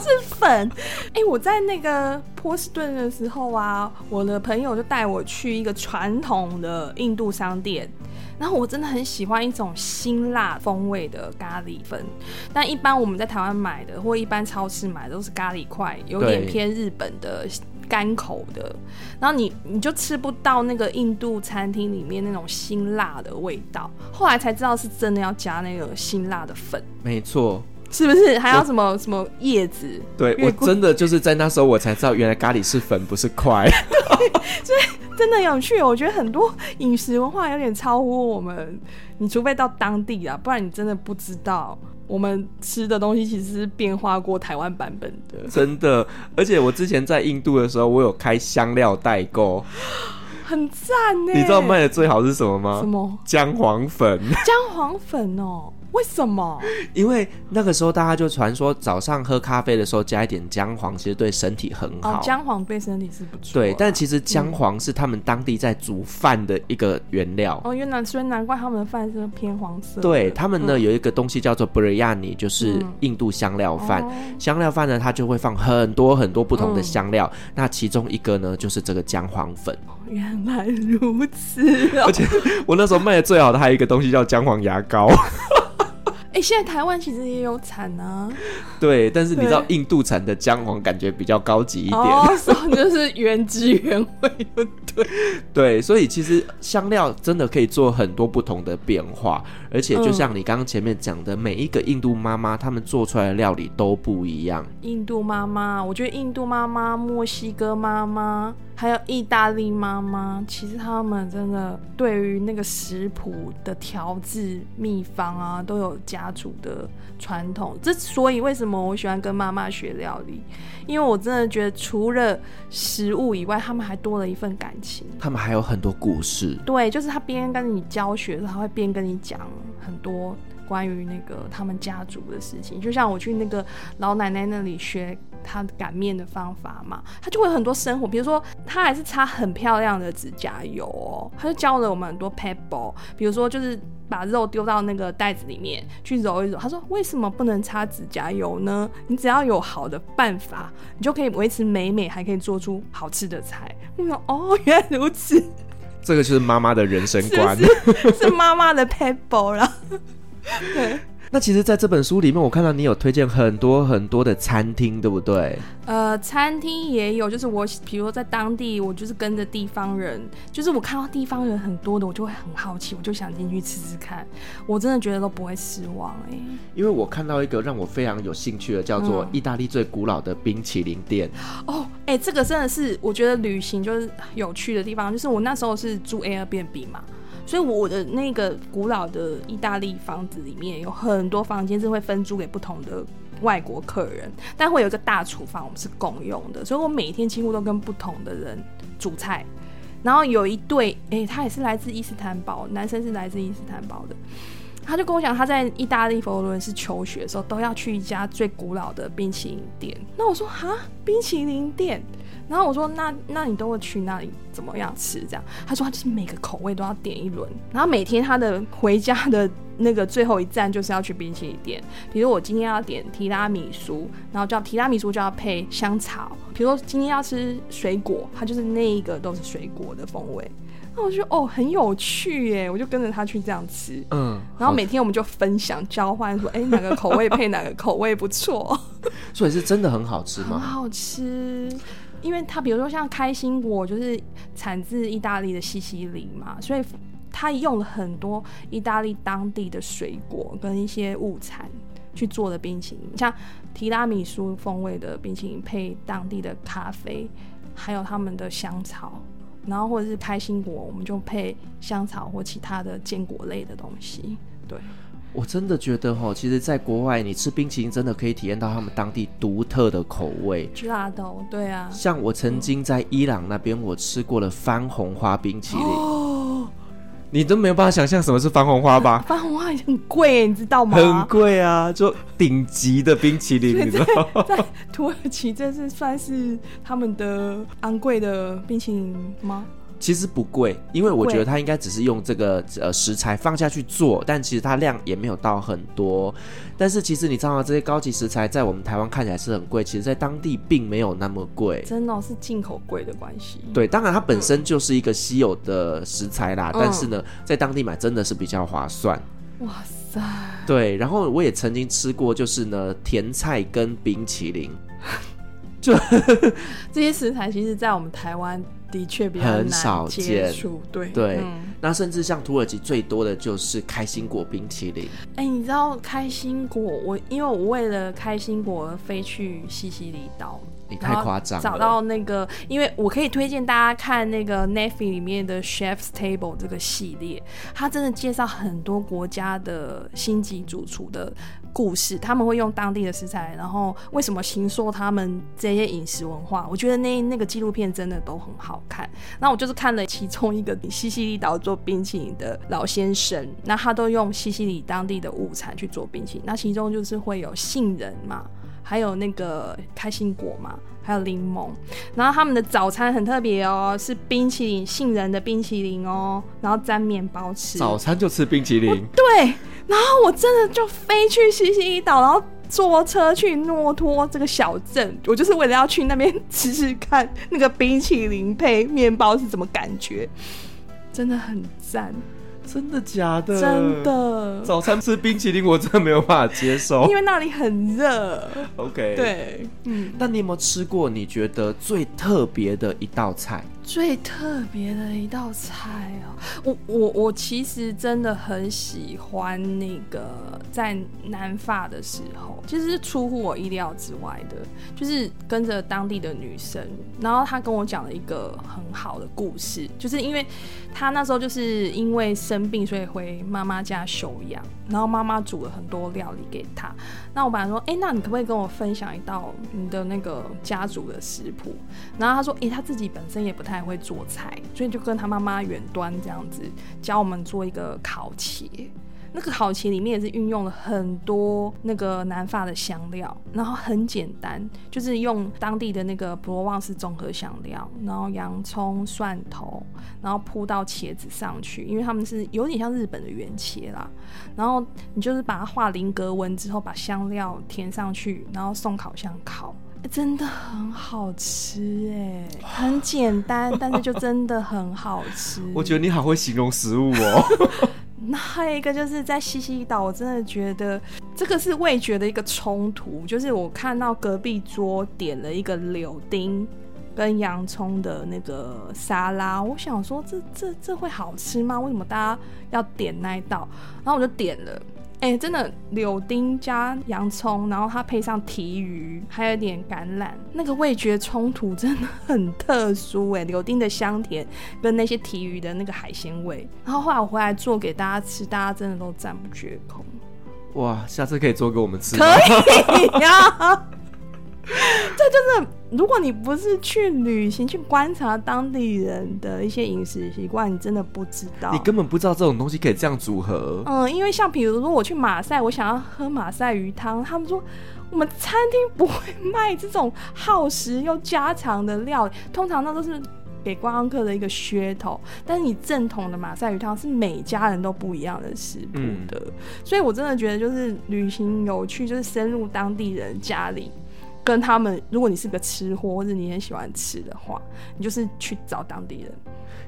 是粉，哎、欸，我在那个波士顿的时候啊，我的朋友就带我去一个传统的印度商店，然后我真的很喜欢一种辛辣风味的咖喱粉，但一般我们在台湾买的或一般超市买的都是咖喱块，有点偏日本的干口的，然后你你就吃不到那个印度餐厅里面那种辛辣的味道，后来才知道是真的要加那个辛辣的粉，没错。是不是还要什么什么叶子？对，我真的就是在那时候我才知道，原来咖喱是粉，不是块。对，所以真的有趣。我觉得很多饮食文化有点超乎我们，你除非到当地啊，不然你真的不知道我们吃的东西其实是变化过台湾版本的。真的，而且我之前在印度的时候，我有开香料代购，很赞呢。你知道卖的最好是什么吗？什么？姜黄粉。姜黄粉哦。为什么？因为那个时候大家就传说早上喝咖啡的时候加一点姜黄，其实对身体很好。姜黄对身体是不错。对，但其实姜黄是他们当地在煮饭的一个原料。哦，原来所以难怪他们的饭是偏黄色。对，他们呢有一个东西叫做 biryani，就是印度香料饭。香料饭呢，它就会放很多很多不同的香料。那其中一个呢，就是这个姜黄粉。原来如此。而且我那时候卖的最好的还有一个东西叫姜黄牙膏。哎、欸，现在台湾其实也有产啊。对，但是你知道印度产的姜黄感觉比较高级一点，哦，就是原汁原味，对。对，所以其实香料真的可以做很多不同的变化，而且就像你刚刚前面讲的，每一个印度妈妈她们做出来的料理都不一样。印度妈妈，我觉得印度妈妈、墨西哥妈妈。还有意大利妈妈，其实他们真的对于那个食谱的调制秘方啊，都有家族的传统。之所以为什么我喜欢跟妈妈学料理，因为我真的觉得除了食物以外，他们还多了一份感情。他们还有很多故事。对，就是他边跟你教学的时候，他会边跟你讲很多关于那个他们家族的事情。就像我去那个老奶奶那里学。她擀面的方法嘛，她就会有很多生活，比如说她还是擦很漂亮的指甲油哦，她就教了我们很多 pebble，比如说就是把肉丢到那个袋子里面去揉一揉。她说为什么不能擦指甲油呢？你只要有好的办法，你就可以维持美美，还可以做出好吃的菜。我说哦，原来如此，这个就是妈妈的人生观，是妈妈的 pebble 了，对。那其实，在这本书里面，我看到你有推荐很多很多的餐厅，对不对？呃，餐厅也有，就是我，比如说在当地，我就是跟着地方人，就是我看到地方人很多的，我就会很好奇，我就想进去吃吃看。我真的觉得都不会失望哎。因为我看到一个让我非常有兴趣的，叫做意大利最古老的冰淇淋店。嗯、哦，哎，这个真的是我觉得旅行就是有趣的地方，就是我那时候是住 Airbnb 嘛。所以我的那个古老的意大利房子里面有很多房间是会分租给不同的外国客人，但会有一个大厨房，我们是共用的。所以我每天几乎都跟不同的人煮菜。然后有一对，哎、欸，他也是来自伊斯坦堡，男生是来自伊斯坦堡的，他就跟我讲，他在意大利佛罗伦斯求学的时候，都要去一家最古老的冰淇淋店。那我说哈，冰淇淋店。然后我说那那你都会去那里怎么样吃？这样他说他就是每个口味都要点一轮，然后每天他的回家的那个最后一站就是要去冰淇淋店。比如我今天要点提拉米苏，然后叫提拉米苏就要配香草。比如说今天要吃水果，他就是那一个都是水果的风味。那我觉得哦很有趣耶，我就跟着他去这样吃，嗯，然后每天我们就分享交换说，哎、欸，哪个口味配哪个口味不错，所以是真的很好吃吗？很好吃，因为它比如说像开心果就是产自意大利的西西里嘛，所以它用了很多意大利当地的水果跟一些物产去做的冰淇淋，像提拉米苏风味的冰淇淋配当地的咖啡，还有他们的香草。然后或者是开心果，我们就配香草或其他的坚果类的东西。对，我真的觉得哈，其实，在国外你吃冰淇淋，真的可以体验到他们当地独特的口味。辣的，对啊。像我曾经在伊朗那边，我吃过了番红花冰淇淋。哦你都没有办法想象什么是番红花吧？番红花很贵，你知道吗？很贵啊，就顶级的冰淇淋，你知道吗？在土耳其，这是算是他们的昂贵的冰淇淋吗？其实不贵，因为我觉得它应该只是用这个呃食材放下去做，但其实它量也没有到很多。但是其实你知道吗？这些高级食材在我们台湾看起来是很贵，其实在当地并没有那么贵。真的是进口贵的关系。对，当然它本身就是一个稀有的食材啦，嗯、但是呢，在当地买真的是比较划算。哇塞！对，然后我也曾经吃过，就是呢甜菜跟冰淇淋，就这些食材，其实在我们台湾。的确比较很少见，对对、嗯。那甚至像土耳其最多的就是开心果冰淇淋。哎、欸，你知道开心果？我因为我为了开心果而飞去西西里岛，你太夸张了。找到那个，因为我可以推荐大家看那个 Netflix 里面的 Chef's Table 这个系列，它真的介绍很多国家的星级主厨的。故事，他们会用当地的食材，然后为什么行说他们这些饮食文化？我觉得那那个纪录片真的都很好看。那我就是看了其中一个西西里岛做冰淇淋的老先生，那他都用西西里当地的物产去做冰淇淋。那其中就是会有杏仁嘛，还有那个开心果嘛，还有柠檬。然后他们的早餐很特别哦，是冰淇淋，杏仁的冰淇淋哦，然后沾面包吃。早餐就吃冰淇淋？对。然后我真的就飞去西西里岛，然后坐车去诺托这个小镇，我就是为了要去那边吃吃看那个冰淇淋配面包是怎么感觉，真的很赞。真的假的？真的。早餐吃冰淇淋，我真的没有办法接受，因为那里很热。OK，对，嗯。那你有没有吃过你觉得最特别的一道菜？最特别的一道菜哦，我我我其实真的很喜欢那个在南法的时候，其实是出乎我意料之外的，就是跟着当地的女生，然后她跟我讲了一个很好的故事，就是因为她那时候就是因为生病，所以回妈妈家休养，然后妈妈煮了很多料理给她。那我本来说，哎，那你可不可以跟我分享一道你的那个家族的食谱？然后她说，哎，她自己本身也不太会做菜，所以就跟他妈妈远端这样子教我们做一个烤茄。那个烤茄里面也是运用了很多那个南法的香料，然后很简单，就是用当地的那个普罗旺斯综合香料，然后洋葱、蒜头，然后铺到茄子上去，因为他们是有点像日本的圆茄啦。然后你就是把它画菱格纹之后，把香料填上去，然后送烤箱烤。真的很好吃哎，很简单，但是就真的很好吃。我觉得你好会形容食物哦。那还有一个就是在西西里岛，我真的觉得这个是味觉的一个冲突，就是我看到隔壁桌点了一个柳丁跟洋葱的那个沙拉，我想说这这这会好吃吗？为什么大家要点那一道？然后我就点了。哎、欸，真的柳丁加洋葱，然后它配上提鱼，还有点橄榄，那个味觉冲突真的很特殊哎。柳丁的香甜跟那些提鱼的那个海鲜味，然后后来我回来做给大家吃，大家真的都赞不绝口。哇，下次可以做给我们吃吗？可以呀。这就是，如果你不是去旅行去观察当地人的一些饮食习惯，你真的不知道。你根本不知道这种东西可以这样组合。嗯，因为像比如说我去马赛，我想要喝马赛鱼汤，他们说我们餐厅不会卖这种耗时又家常的料理，通常那都是给观光客的一个噱头。但是你正统的马赛鱼汤是每家人都不一样的食谱的，嗯、所以我真的觉得就是旅行有趣，就是深入当地人家里。跟他们，如果你是个吃货，或者你很喜欢吃的话，你就是去找当地人。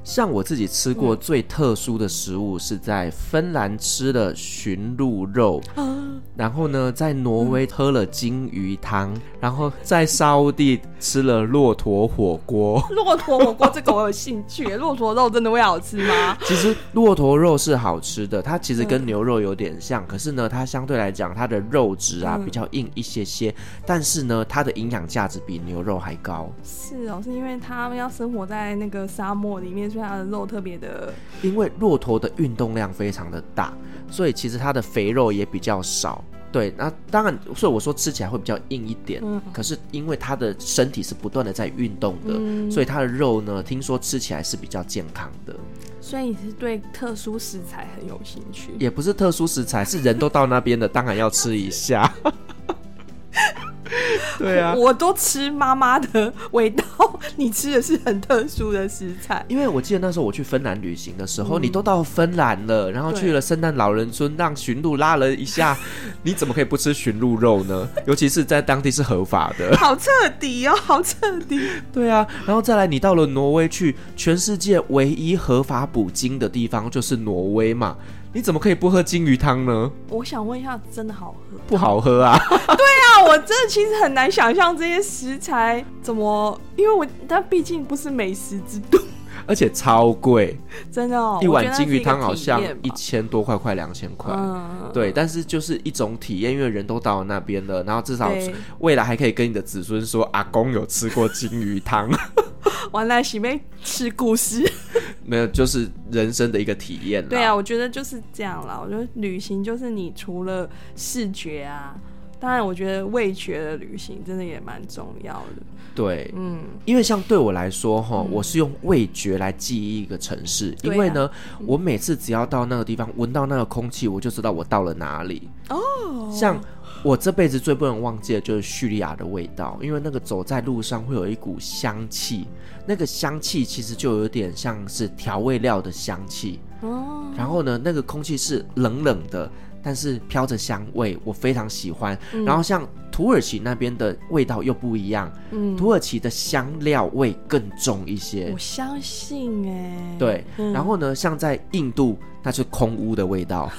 像我自己吃过最特殊的食物是在芬兰吃的驯鹿肉，嗯、然后呢，在挪威喝了金鱼汤，嗯、然后在沙乌地吃了骆驼火锅。骆驼火锅这个我有兴趣，骆驼肉真的会好吃吗？其实骆驼肉是好吃的，它其实跟牛肉有点像，嗯、可是呢，它相对来讲它的肉质啊比较硬一些些，嗯、但是呢，它的营养价值比牛肉还高。是哦，是因为它们要生活在那个沙漠里面。所以它的肉特别的，因为骆驼的运动量非常的大，所以其实它的肥肉也比较少。对，那当然，所以我说吃起来会比较硬一点。嗯，可是因为它的身体是不断的在运动的，嗯、所以它的肉呢，听说吃起来是比较健康的。所以你是对特殊食材很有兴趣？也不是特殊食材，是人都到那边的，当然要吃一下。对啊，我都吃妈妈的味道，你吃的是很特殊的食材。因为我记得那时候我去芬兰旅行的时候，嗯、你都到芬兰了，然后去了圣诞老人村，让驯鹿拉了一下，你怎么可以不吃驯鹿肉呢？尤其是在当地是合法的，好彻底哦，好彻底。对啊，然后再来，你到了挪威去，全世界唯一合法捕鲸的地方就是挪威嘛。你怎么可以不喝金鱼汤呢？我想问一下，真的好喝？不好喝啊！对啊，我真的其实很难想象这些食材怎么，因为我它毕竟不是美食之都，而且超贵，真的哦。一碗金鱼汤好像一千多块，快两千块。嗯，对，但是就是一种体验，因为人都到了那边了，然后至少未来还可以跟你的子孙说，阿公有吃过金鱼汤。完了，喜妹吃故事，没有，就是人生的一个体验。对啊，我觉得就是这样啦。我觉得旅行就是你除了视觉啊，当然我觉得味觉的旅行真的也蛮重要的。对，嗯，因为像对我来说哈，嗯、我是用味觉来记忆一个城市，啊、因为呢，我每次只要到那个地方，闻到那个空气，我就知道我到了哪里。哦，像。我这辈子最不能忘记的就是叙利亚的味道，因为那个走在路上会有一股香气，那个香气其实就有点像是调味料的香气。哦，然后呢，那个空气是冷冷的，但是飘着香味，我非常喜欢。嗯、然后像土耳其那边的味道又不一样，嗯，土耳其的香料味更重一些。我相信哎，对。嗯、然后呢，像在印度，那是空屋的味道，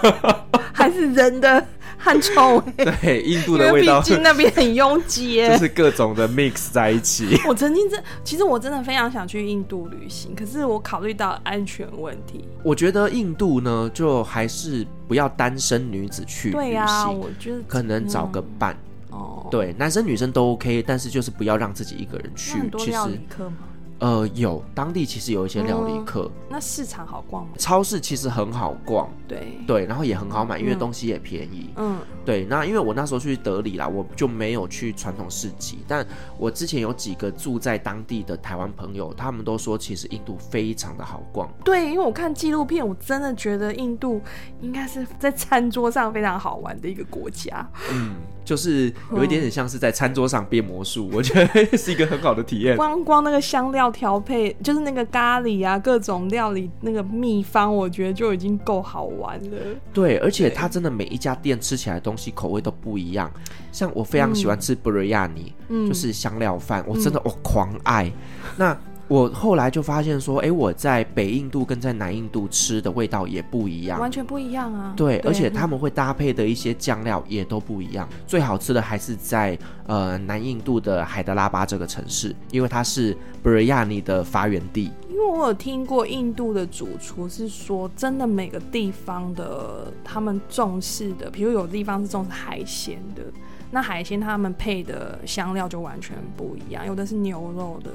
还是人的。汗臭味，对，印度的味道，毕竟那边很拥挤，就是各种的 mix 在一起。我曾经真，其实我真的非常想去印度旅行，可是我考虑到安全问题。我觉得印度呢，就还是不要单身女子去旅行。对呀、啊，我觉得可能找个伴。哦，对，男生女生都 OK，但是就是不要让自己一个人去。很多料理课吗？呃，有当地其实有一些料理课。嗯，那市场好逛吗？超市其实很好逛，对对，然后也很好买，因为东西也便宜。嗯，对。那因为我那时候去德里啦，我就没有去传统市集，但我之前有几个住在当地的台湾朋友，他们都说其实印度非常的好逛。对，因为我看纪录片，我真的觉得印度应该是在餐桌上非常好玩的一个国家。嗯。就是有一点点像是在餐桌上变魔术，嗯、我觉得是一个很好的体验。光光那个香料调配，就是那个咖喱啊，各种料理那个秘方，我觉得就已经够好玩了。对，而且它真的每一家店吃起来的东西口味都不一样。像我非常喜欢吃布瑞亚尼，嗯、就是香料饭，我真的我狂爱。嗯、那。我后来就发现说，哎，我在北印度跟在南印度吃的味道也不一样，完全不一样啊。对，对而且他们会搭配的一些酱料也都不一样。最好吃的还是在呃南印度的海德拉巴这个城市，因为它是布瑞亚尼的发源地。因为我有听过印度的主厨是说，真的每个地方的他们重视的，比如有的地方是重视海鲜的。那海鲜他们配的香料就完全不一样，有的是牛肉的，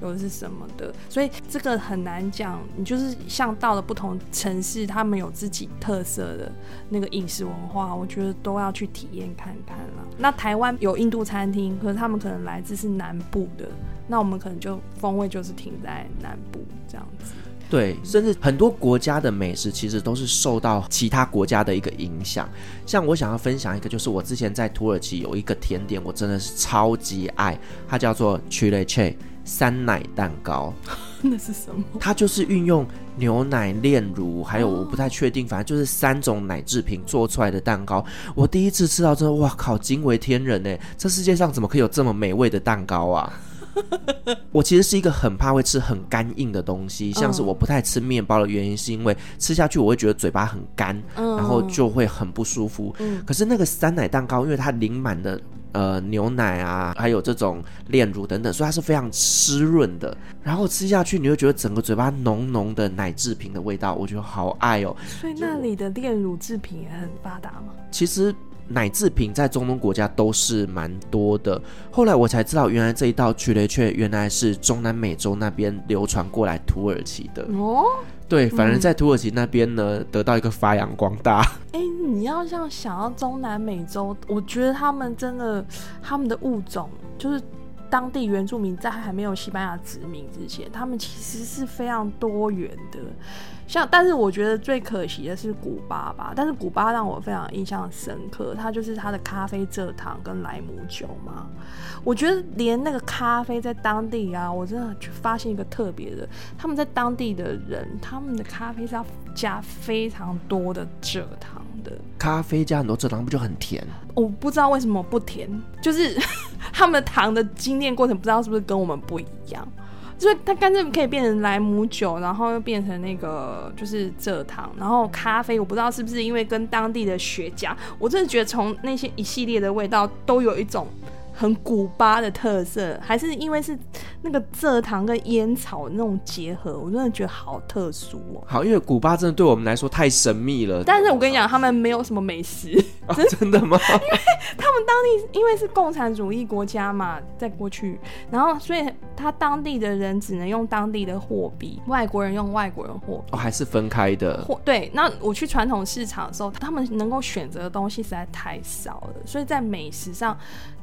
有的是什么的，所以这个很难讲。你就是像到了不同城市，他们有自己特色的那个饮食文化，我觉得都要去体验看看啦。那台湾有印度餐厅，可是他们可能来自是南部的，那我们可能就风味就是停在南部这样子。对，甚至很多国家的美食其实都是受到其他国家的一个影响。像我想要分享一个，就是我之前在土耳其有一个甜点，我真的是超级爱，它叫做 Çileçe 山奶蛋糕。那是什么？它就是运用牛奶、炼乳，还有我不太确定，反正就是三种奶制品做出来的蛋糕。我第一次吃到，真的哇靠，惊为天人呢！这世界上怎么可以有这么美味的蛋糕啊？我其实是一个很怕会吃很干硬的东西，像是我不太吃面包的原因，是因为吃下去我会觉得嘴巴很干，然后就会很不舒服。可是那个酸奶蛋糕，因为它淋满的呃牛奶啊，还有这种炼乳等等，所以它是非常湿润的。然后吃下去，你会觉得整个嘴巴浓浓的奶制品的味道，我觉得好爱哦。所以那里的炼乳制品也很发达吗？其实。奶制品在中东国家都是蛮多的，后来我才知道，原来这一道曲雷雀原来是中南美洲那边流传过来土耳其的哦。对，反而在土耳其那边呢，嗯、得到一个发扬光大。哎、欸，你要像想要中南美洲，我觉得他们真的，他们的物种就是当地原住民在还没有西班牙殖民之前，他们其实是非常多元的。像，但是我觉得最可惜的是古巴吧。但是古巴让我非常印象深刻，它就是它的咖啡蔗糖跟莱姆酒嘛。我觉得连那个咖啡在当地啊，我真的发现一个特别的，他们在当地的人，他们的咖啡是要加非常多的蔗糖的。咖啡加很多蔗糖不就很甜？我不知道为什么不甜，就是 他们的糖的精炼过程不知道是不是跟我们不一样。就是它干脆可以变成莱姆酒，然后又变成那个就是蔗糖，然后咖啡，我不知道是不是因为跟当地的雪茄，我真的觉得从那些一系列的味道都有一种。很古巴的特色，还是因为是那个蔗糖跟烟草那种结合，我真的觉得好特殊哦。好，因为古巴真的对我们来说太神秘了。但是我跟你讲，他们没有什么美食。哦，真的吗？因为他们当地因为是共产主义国家嘛，在过去，然后所以他当地的人只能用当地的货币，外国人用外国人货币。哦，还是分开的。货对，那我去传统市场的时候，他们能够选择的东西实在太少了，所以在美食上。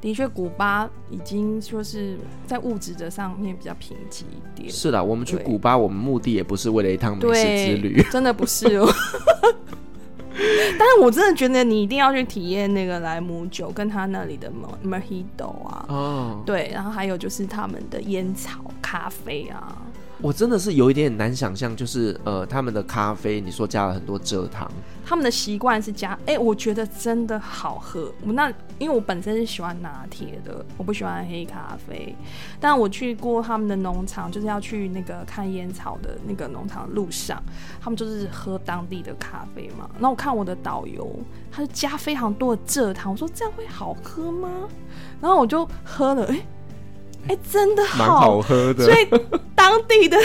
的确，古巴已经说是在物质的上面比较贫瘠一点。是的，我们去古巴，我们目的也不是为了一趟美食之旅，真的不是哦。但是我真的觉得你一定要去体验那个莱姆酒，跟他那里的 Mojito 啊，哦，对，然后还有就是他们的烟草咖啡啊。我真的是有一点难想象，就是呃，他们的咖啡，你说加了很多蔗糖，他们的习惯是加，哎、欸，我觉得真的好喝。我那因为我本身是喜欢拿铁的，我不喜欢黑咖啡。但我去过他们的农场，就是要去那个看烟草的那个农场的路上，他们就是喝当地的咖啡嘛。然后我看我的导游，他就加非常多的蔗糖，我说这样会好喝吗？然后我就喝了，哎、欸。哎、欸，真的好，好喝的。所以当地的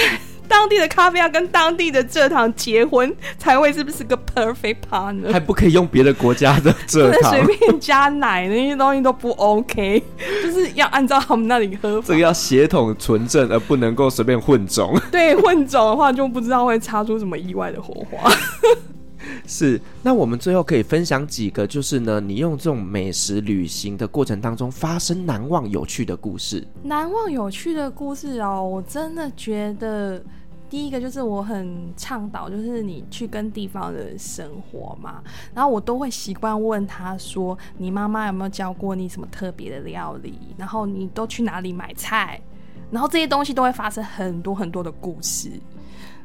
当地的咖啡要跟当地的蔗糖结婚，才会是不是个 perfect partner？还不可以用别的国家的蔗糖，随便加奶那些东西都不 OK，就是要按照他们那里喝法。这个要血统纯正，而不能够随便混种。对，混种的话就不知道会擦出什么意外的火花。是，那我们最后可以分享几个，就是呢，你用这种美食旅行的过程当中发生难忘有趣的故事。难忘有趣的故事哦，我真的觉得第一个就是我很倡导，就是你去跟地方的人生活嘛，然后我都会习惯问他说，你妈妈有没有教过你什么特别的料理？然后你都去哪里买菜？然后这些东西都会发生很多很多的故事。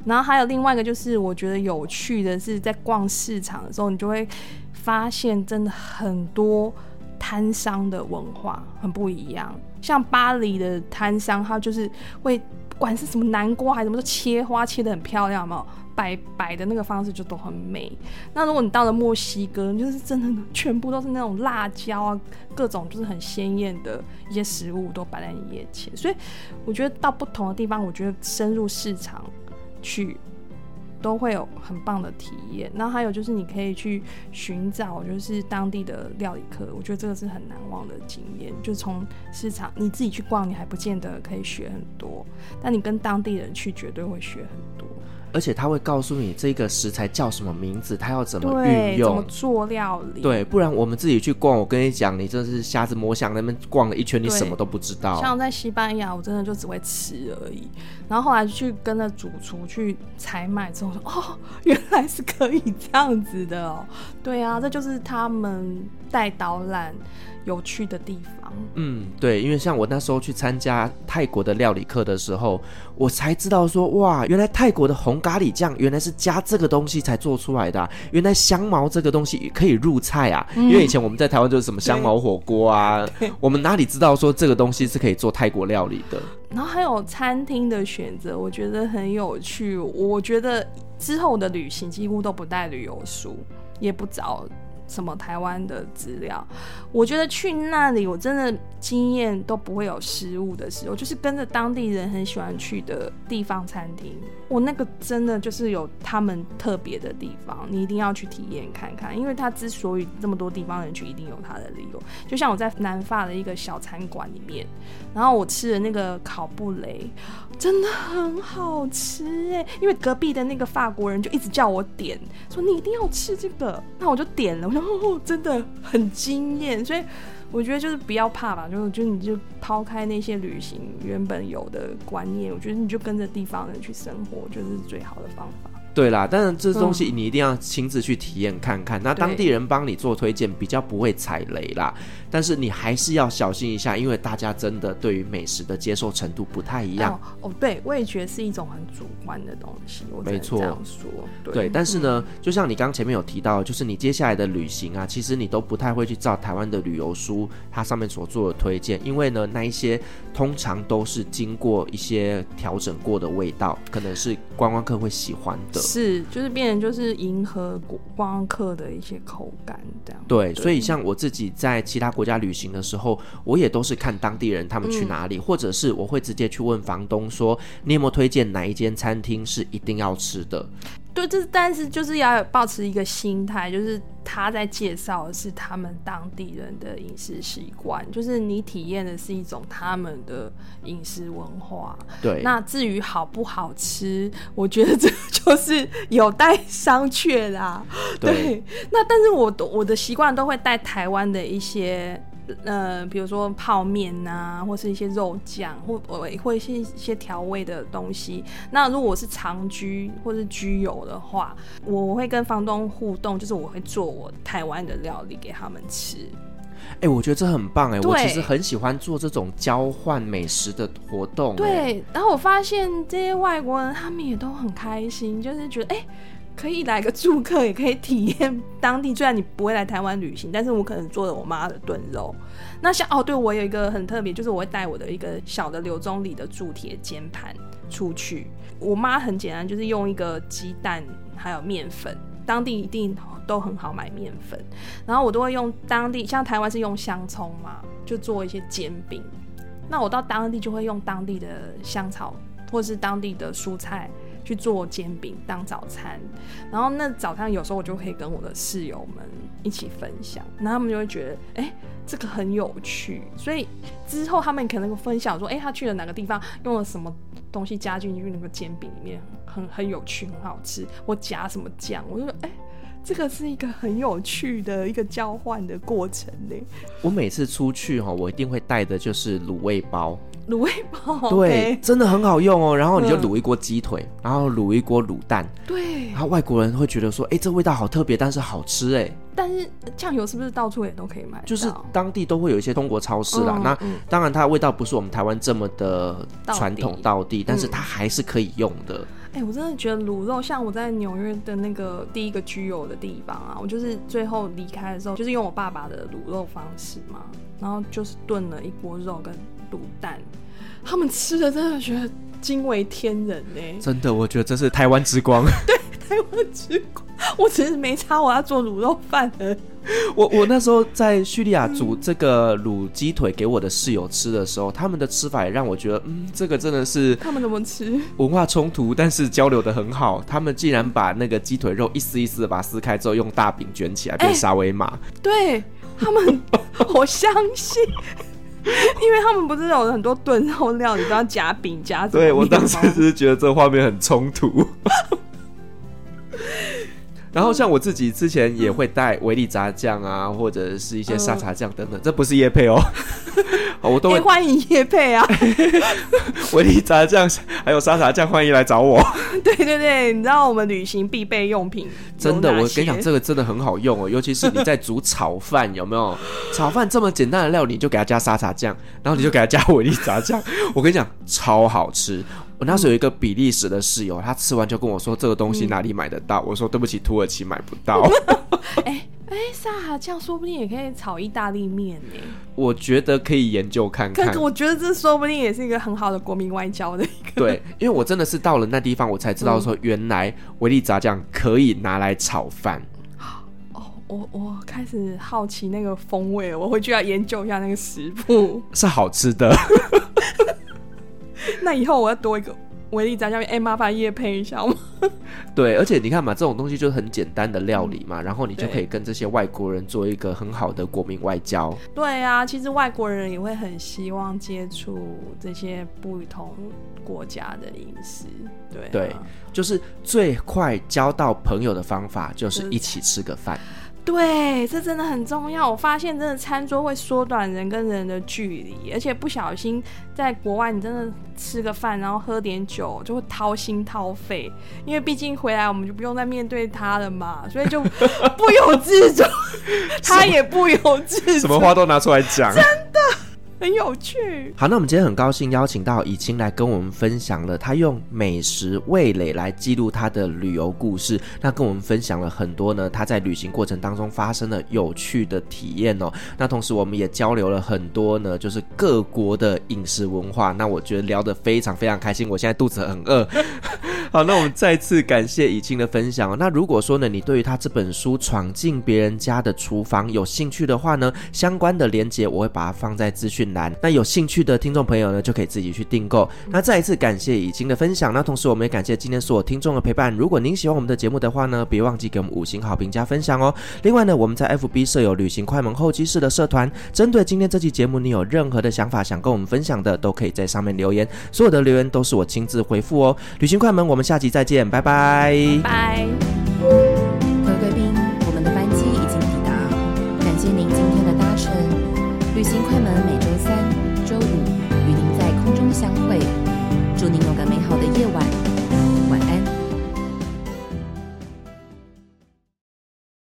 然后还有另外一个，就是我觉得有趣的是，在逛市场的时候，你就会发现真的很多摊商的文化很不一样。像巴黎的摊商，他就是会管是什么南瓜还是什么，都切花切的很漂亮嘛，摆摆的那个方式就都很美。那如果你到了墨西哥，就是真的全部都是那种辣椒啊，各种就是很鲜艳的一些食物都摆在你眼前。所以我觉得到不同的地方，我觉得深入市场。去都会有很棒的体验。然后还有就是你可以去寻找就是当地的料理课，我觉得这个是很难忘的经验。就从市场你自己去逛，你还不见得可以学很多，但你跟当地人去，绝对会学很多。而且他会告诉你这个食材叫什么名字，他要怎么运用，怎么做料理。对，不然我们自己去逛，我跟你讲，你真是瞎子摸象，那边逛了一圈，你什么都不知道。像在西班牙，我真的就只会吃而已。然后后来去跟着主厨去采买之后说，哦，原来是可以这样子的哦。对啊，这就是他们带导览有趣的地方。嗯，对，因为像我那时候去参加泰国的料理课的时候，我才知道说，哇，原来泰国的红咖喱酱原来是加这个东西才做出来的啊，原来香茅这个东西可以入菜啊。嗯，因为以前我们在台湾就是什么香茅火锅啊，我们哪里知道说这个东西是可以做泰国料理的。然后还有餐厅的选择，我觉得很有趣。我觉得之后的旅行几乎都不带旅游书，也不找。什么台湾的资料？我觉得去那里，我真的经验都不会有失误的时候，就是跟着当地人很喜欢去的地方餐厅。我那个真的就是有他们特别的地方，你一定要去体验看看。因为他之所以这么多地方人去，一定有他的理由。就像我在南法的一个小餐馆里面，然后我吃的那个烤布雷。真的很好吃哎，因为隔壁的那个法国人就一直叫我点，说你一定要吃这个，那我就点了。我说哦，真的很惊艳，所以我觉得就是不要怕吧，就就你就抛开那些旅行原本有的观念，我觉得你就跟着地方人去生活，就是最好的方法。对啦，但是这东西你一定要亲自去体验看看，嗯、那当地人帮你做推荐，比较不会踩雷啦。但是你还是要小心一下，因为大家真的对于美食的接受程度不太一样。哦，哦对，味觉是一种很主观的东西，我没错这样说。对，对，但是呢，嗯、就像你刚前面有提到，就是你接下来的旅行啊，其实你都不太会去照台湾的旅游书它上面所做的推荐，因为呢，那一些通常都是经过一些调整过的味道，可能是观光客会喜欢的。是，就是变成就是迎合观光客的一些口感这样。对，对，所以像我自己在其他国家旅行的时候，我也都是看当地人他们去哪里，嗯、或者是我会直接去问房东说，你有没有推荐哪一间餐厅是一定要吃的？对，这但是就是要保持一个心态，就是他在介绍的是他们当地人的饮食习惯，就是你体验的是一种他们的饮食文化。对，那至于好不好吃，我觉得这就是有待商榷啦。对，对，那但是我我的习惯都会带台湾的一些。呃，比如说泡面呐、啊，或是一些肉酱，或或或一些一些调味的东西。那如果我是长居或是居友的话，我会跟房东互动，就是我会做我台湾的料理给他们吃。哎、欸，我觉得这很棒哎、欸，我其实很喜欢做这种交换美食的活动、欸。对，然后我发现这些外国人他们也都很开心，就是觉得哎。可以来个住客，也可以体验当地。虽然你不会来台湾旅行，但是我可能做了我妈的炖肉。那像哦，对，我有一个很特别，就是我会带我的一个小的刘宗理的铸铁煎盘出去。我妈很简单，就是用一个鸡蛋还有面粉，当地一定都很好买面粉。然后我都会用当地，像台湾是用香葱嘛，就做一些煎饼。那我到当地就会用当地的香草或是当地的蔬菜。去做煎饼当早餐，然后那早餐有时候我就可以跟我的室友们一起分享，那他们就会觉得，哎，这个很有趣，所以之后他们可能分享说，哎，他去了哪个地方，用了什么东西加进去那个煎饼里面，很很有趣，很好吃，我夹什么酱，我就说，哎，这个是一个很有趣的一个交换的过程呢。我每次出去哈，我一定会带的就是卤味包。卤味包对，真的很好用哦。然后你就卤一锅鸡腿，嗯、然后卤一锅卤蛋。对。然后外国人会觉得说，哎，这味道好特别，但是好吃哎。但是酱油是不是到处也都可以买？就是当地都会有一些中国超市啦。嗯、那、嗯、当然，它的味道不是我们台湾这么的传统道地，但是它还是可以用的。哎、嗯，我真的觉得卤肉，像我在纽约的那个第一个居有的地方啊，我就是最后离开的时候，就是用我爸爸的卤肉方式嘛，然后就是炖了一锅肉跟。卤蛋，他们吃的真的觉得惊为天人呢。真的，我觉得这是台湾之光。对，台湾之光。我只是没差，我要做卤肉饭的。我我那时候在叙利亚煮这个卤鸡腿给我的室友吃的时候，他们的吃法也让我觉得，嗯，这个真的是他们怎么吃？文化冲突，但是交流的很好。他们竟然把那个鸡腿肉一丝一丝的把它撕开之后，用大饼卷起来变沙威玛。对他们，我相信，因为他们不是有很多炖肉料，你都要夹饼夹。对，我当时只是觉得这画面很冲突。然后像我自己之前也会带维力炸酱啊，或者是一些沙茶酱等等，这不是叶配哦，我都会欢迎叶配啊，维力炸酱还有沙茶酱，欢迎来找我。对对对，你知道我们旅行必备用品，真的，我跟你讲，这个真的很好用哦，尤其是你在煮炒饭，有没有？炒饭这么简单的料理，你就给它加沙茶酱，然后你就给它加维力炸酱，我跟你讲，超好吃。我那时候有一个比利时的室友，他吃完就跟我说：“这个东西哪里买得到？”嗯、我说：“对不起，土耳其买不到。欸 ”哎哎，沙茶酱说不定也可以炒意大利面呢。我觉得可以研究看看。我觉得这说不定也是一个很好的国民外交的一个。对，因为我真的是到了那地方，我才知道说原来维力炸酱可以拿来炒饭。哦，我我开始好奇那个风味，我回去要研究一下那个食谱。是好吃的。那以后我要多一个维力炸酱，哎，麻烦叶配一下吗？对，而且你看嘛，这种东西就是很简单的料理嘛，嗯、然后你就可以跟这些外国人做一个很好的国民外交。对啊，其实外国人也会很希望接触这些不同国家的饮食。对、啊、对，就是最快交到朋友的方法，就是一起吃个饭。对，这真的很重要。我发现，真的餐桌会缩短人跟人的距离，而且不小心在国外，你真的吃个饭，然后喝点酒，就会掏心掏肺。因为毕竟回来我们就不用再面对他了嘛，所以就不由自主，他也不由自主，什么话都拿出来讲，真的。很有趣。好，那我们今天很高兴邀请到以清来跟我们分享了他用美食味蕾来记录他的旅游故事。那跟我们分享了很多呢，他在旅行过程当中发生的有趣的体验哦。那同时我们也交流了很多呢，就是各国的饮食文化。那我觉得聊得非常非常开心，我现在肚子很饿。好，那我们再次感谢以清的分享哦。那如果说呢，你对于他这本书《闯进别人家的厨房》有兴趣的话呢，相关的连接我会把它放在资讯栏，那有兴趣的听众朋友呢，就可以自己去订购。那再一次感谢以经的分享，那同时我们也感谢今天所有听众的陪伴。如果您喜欢我们的节目的话呢，别忘记给我们五星好评加分享哦。另外呢，我们在 FB 设有旅行快门候机室的社团，针对今天这期节目，你有任何的想法想跟我们分享的，都可以在上面留言，所有的留言都是我亲自回复哦。旅行快门，我们下期再见，拜拜。拜。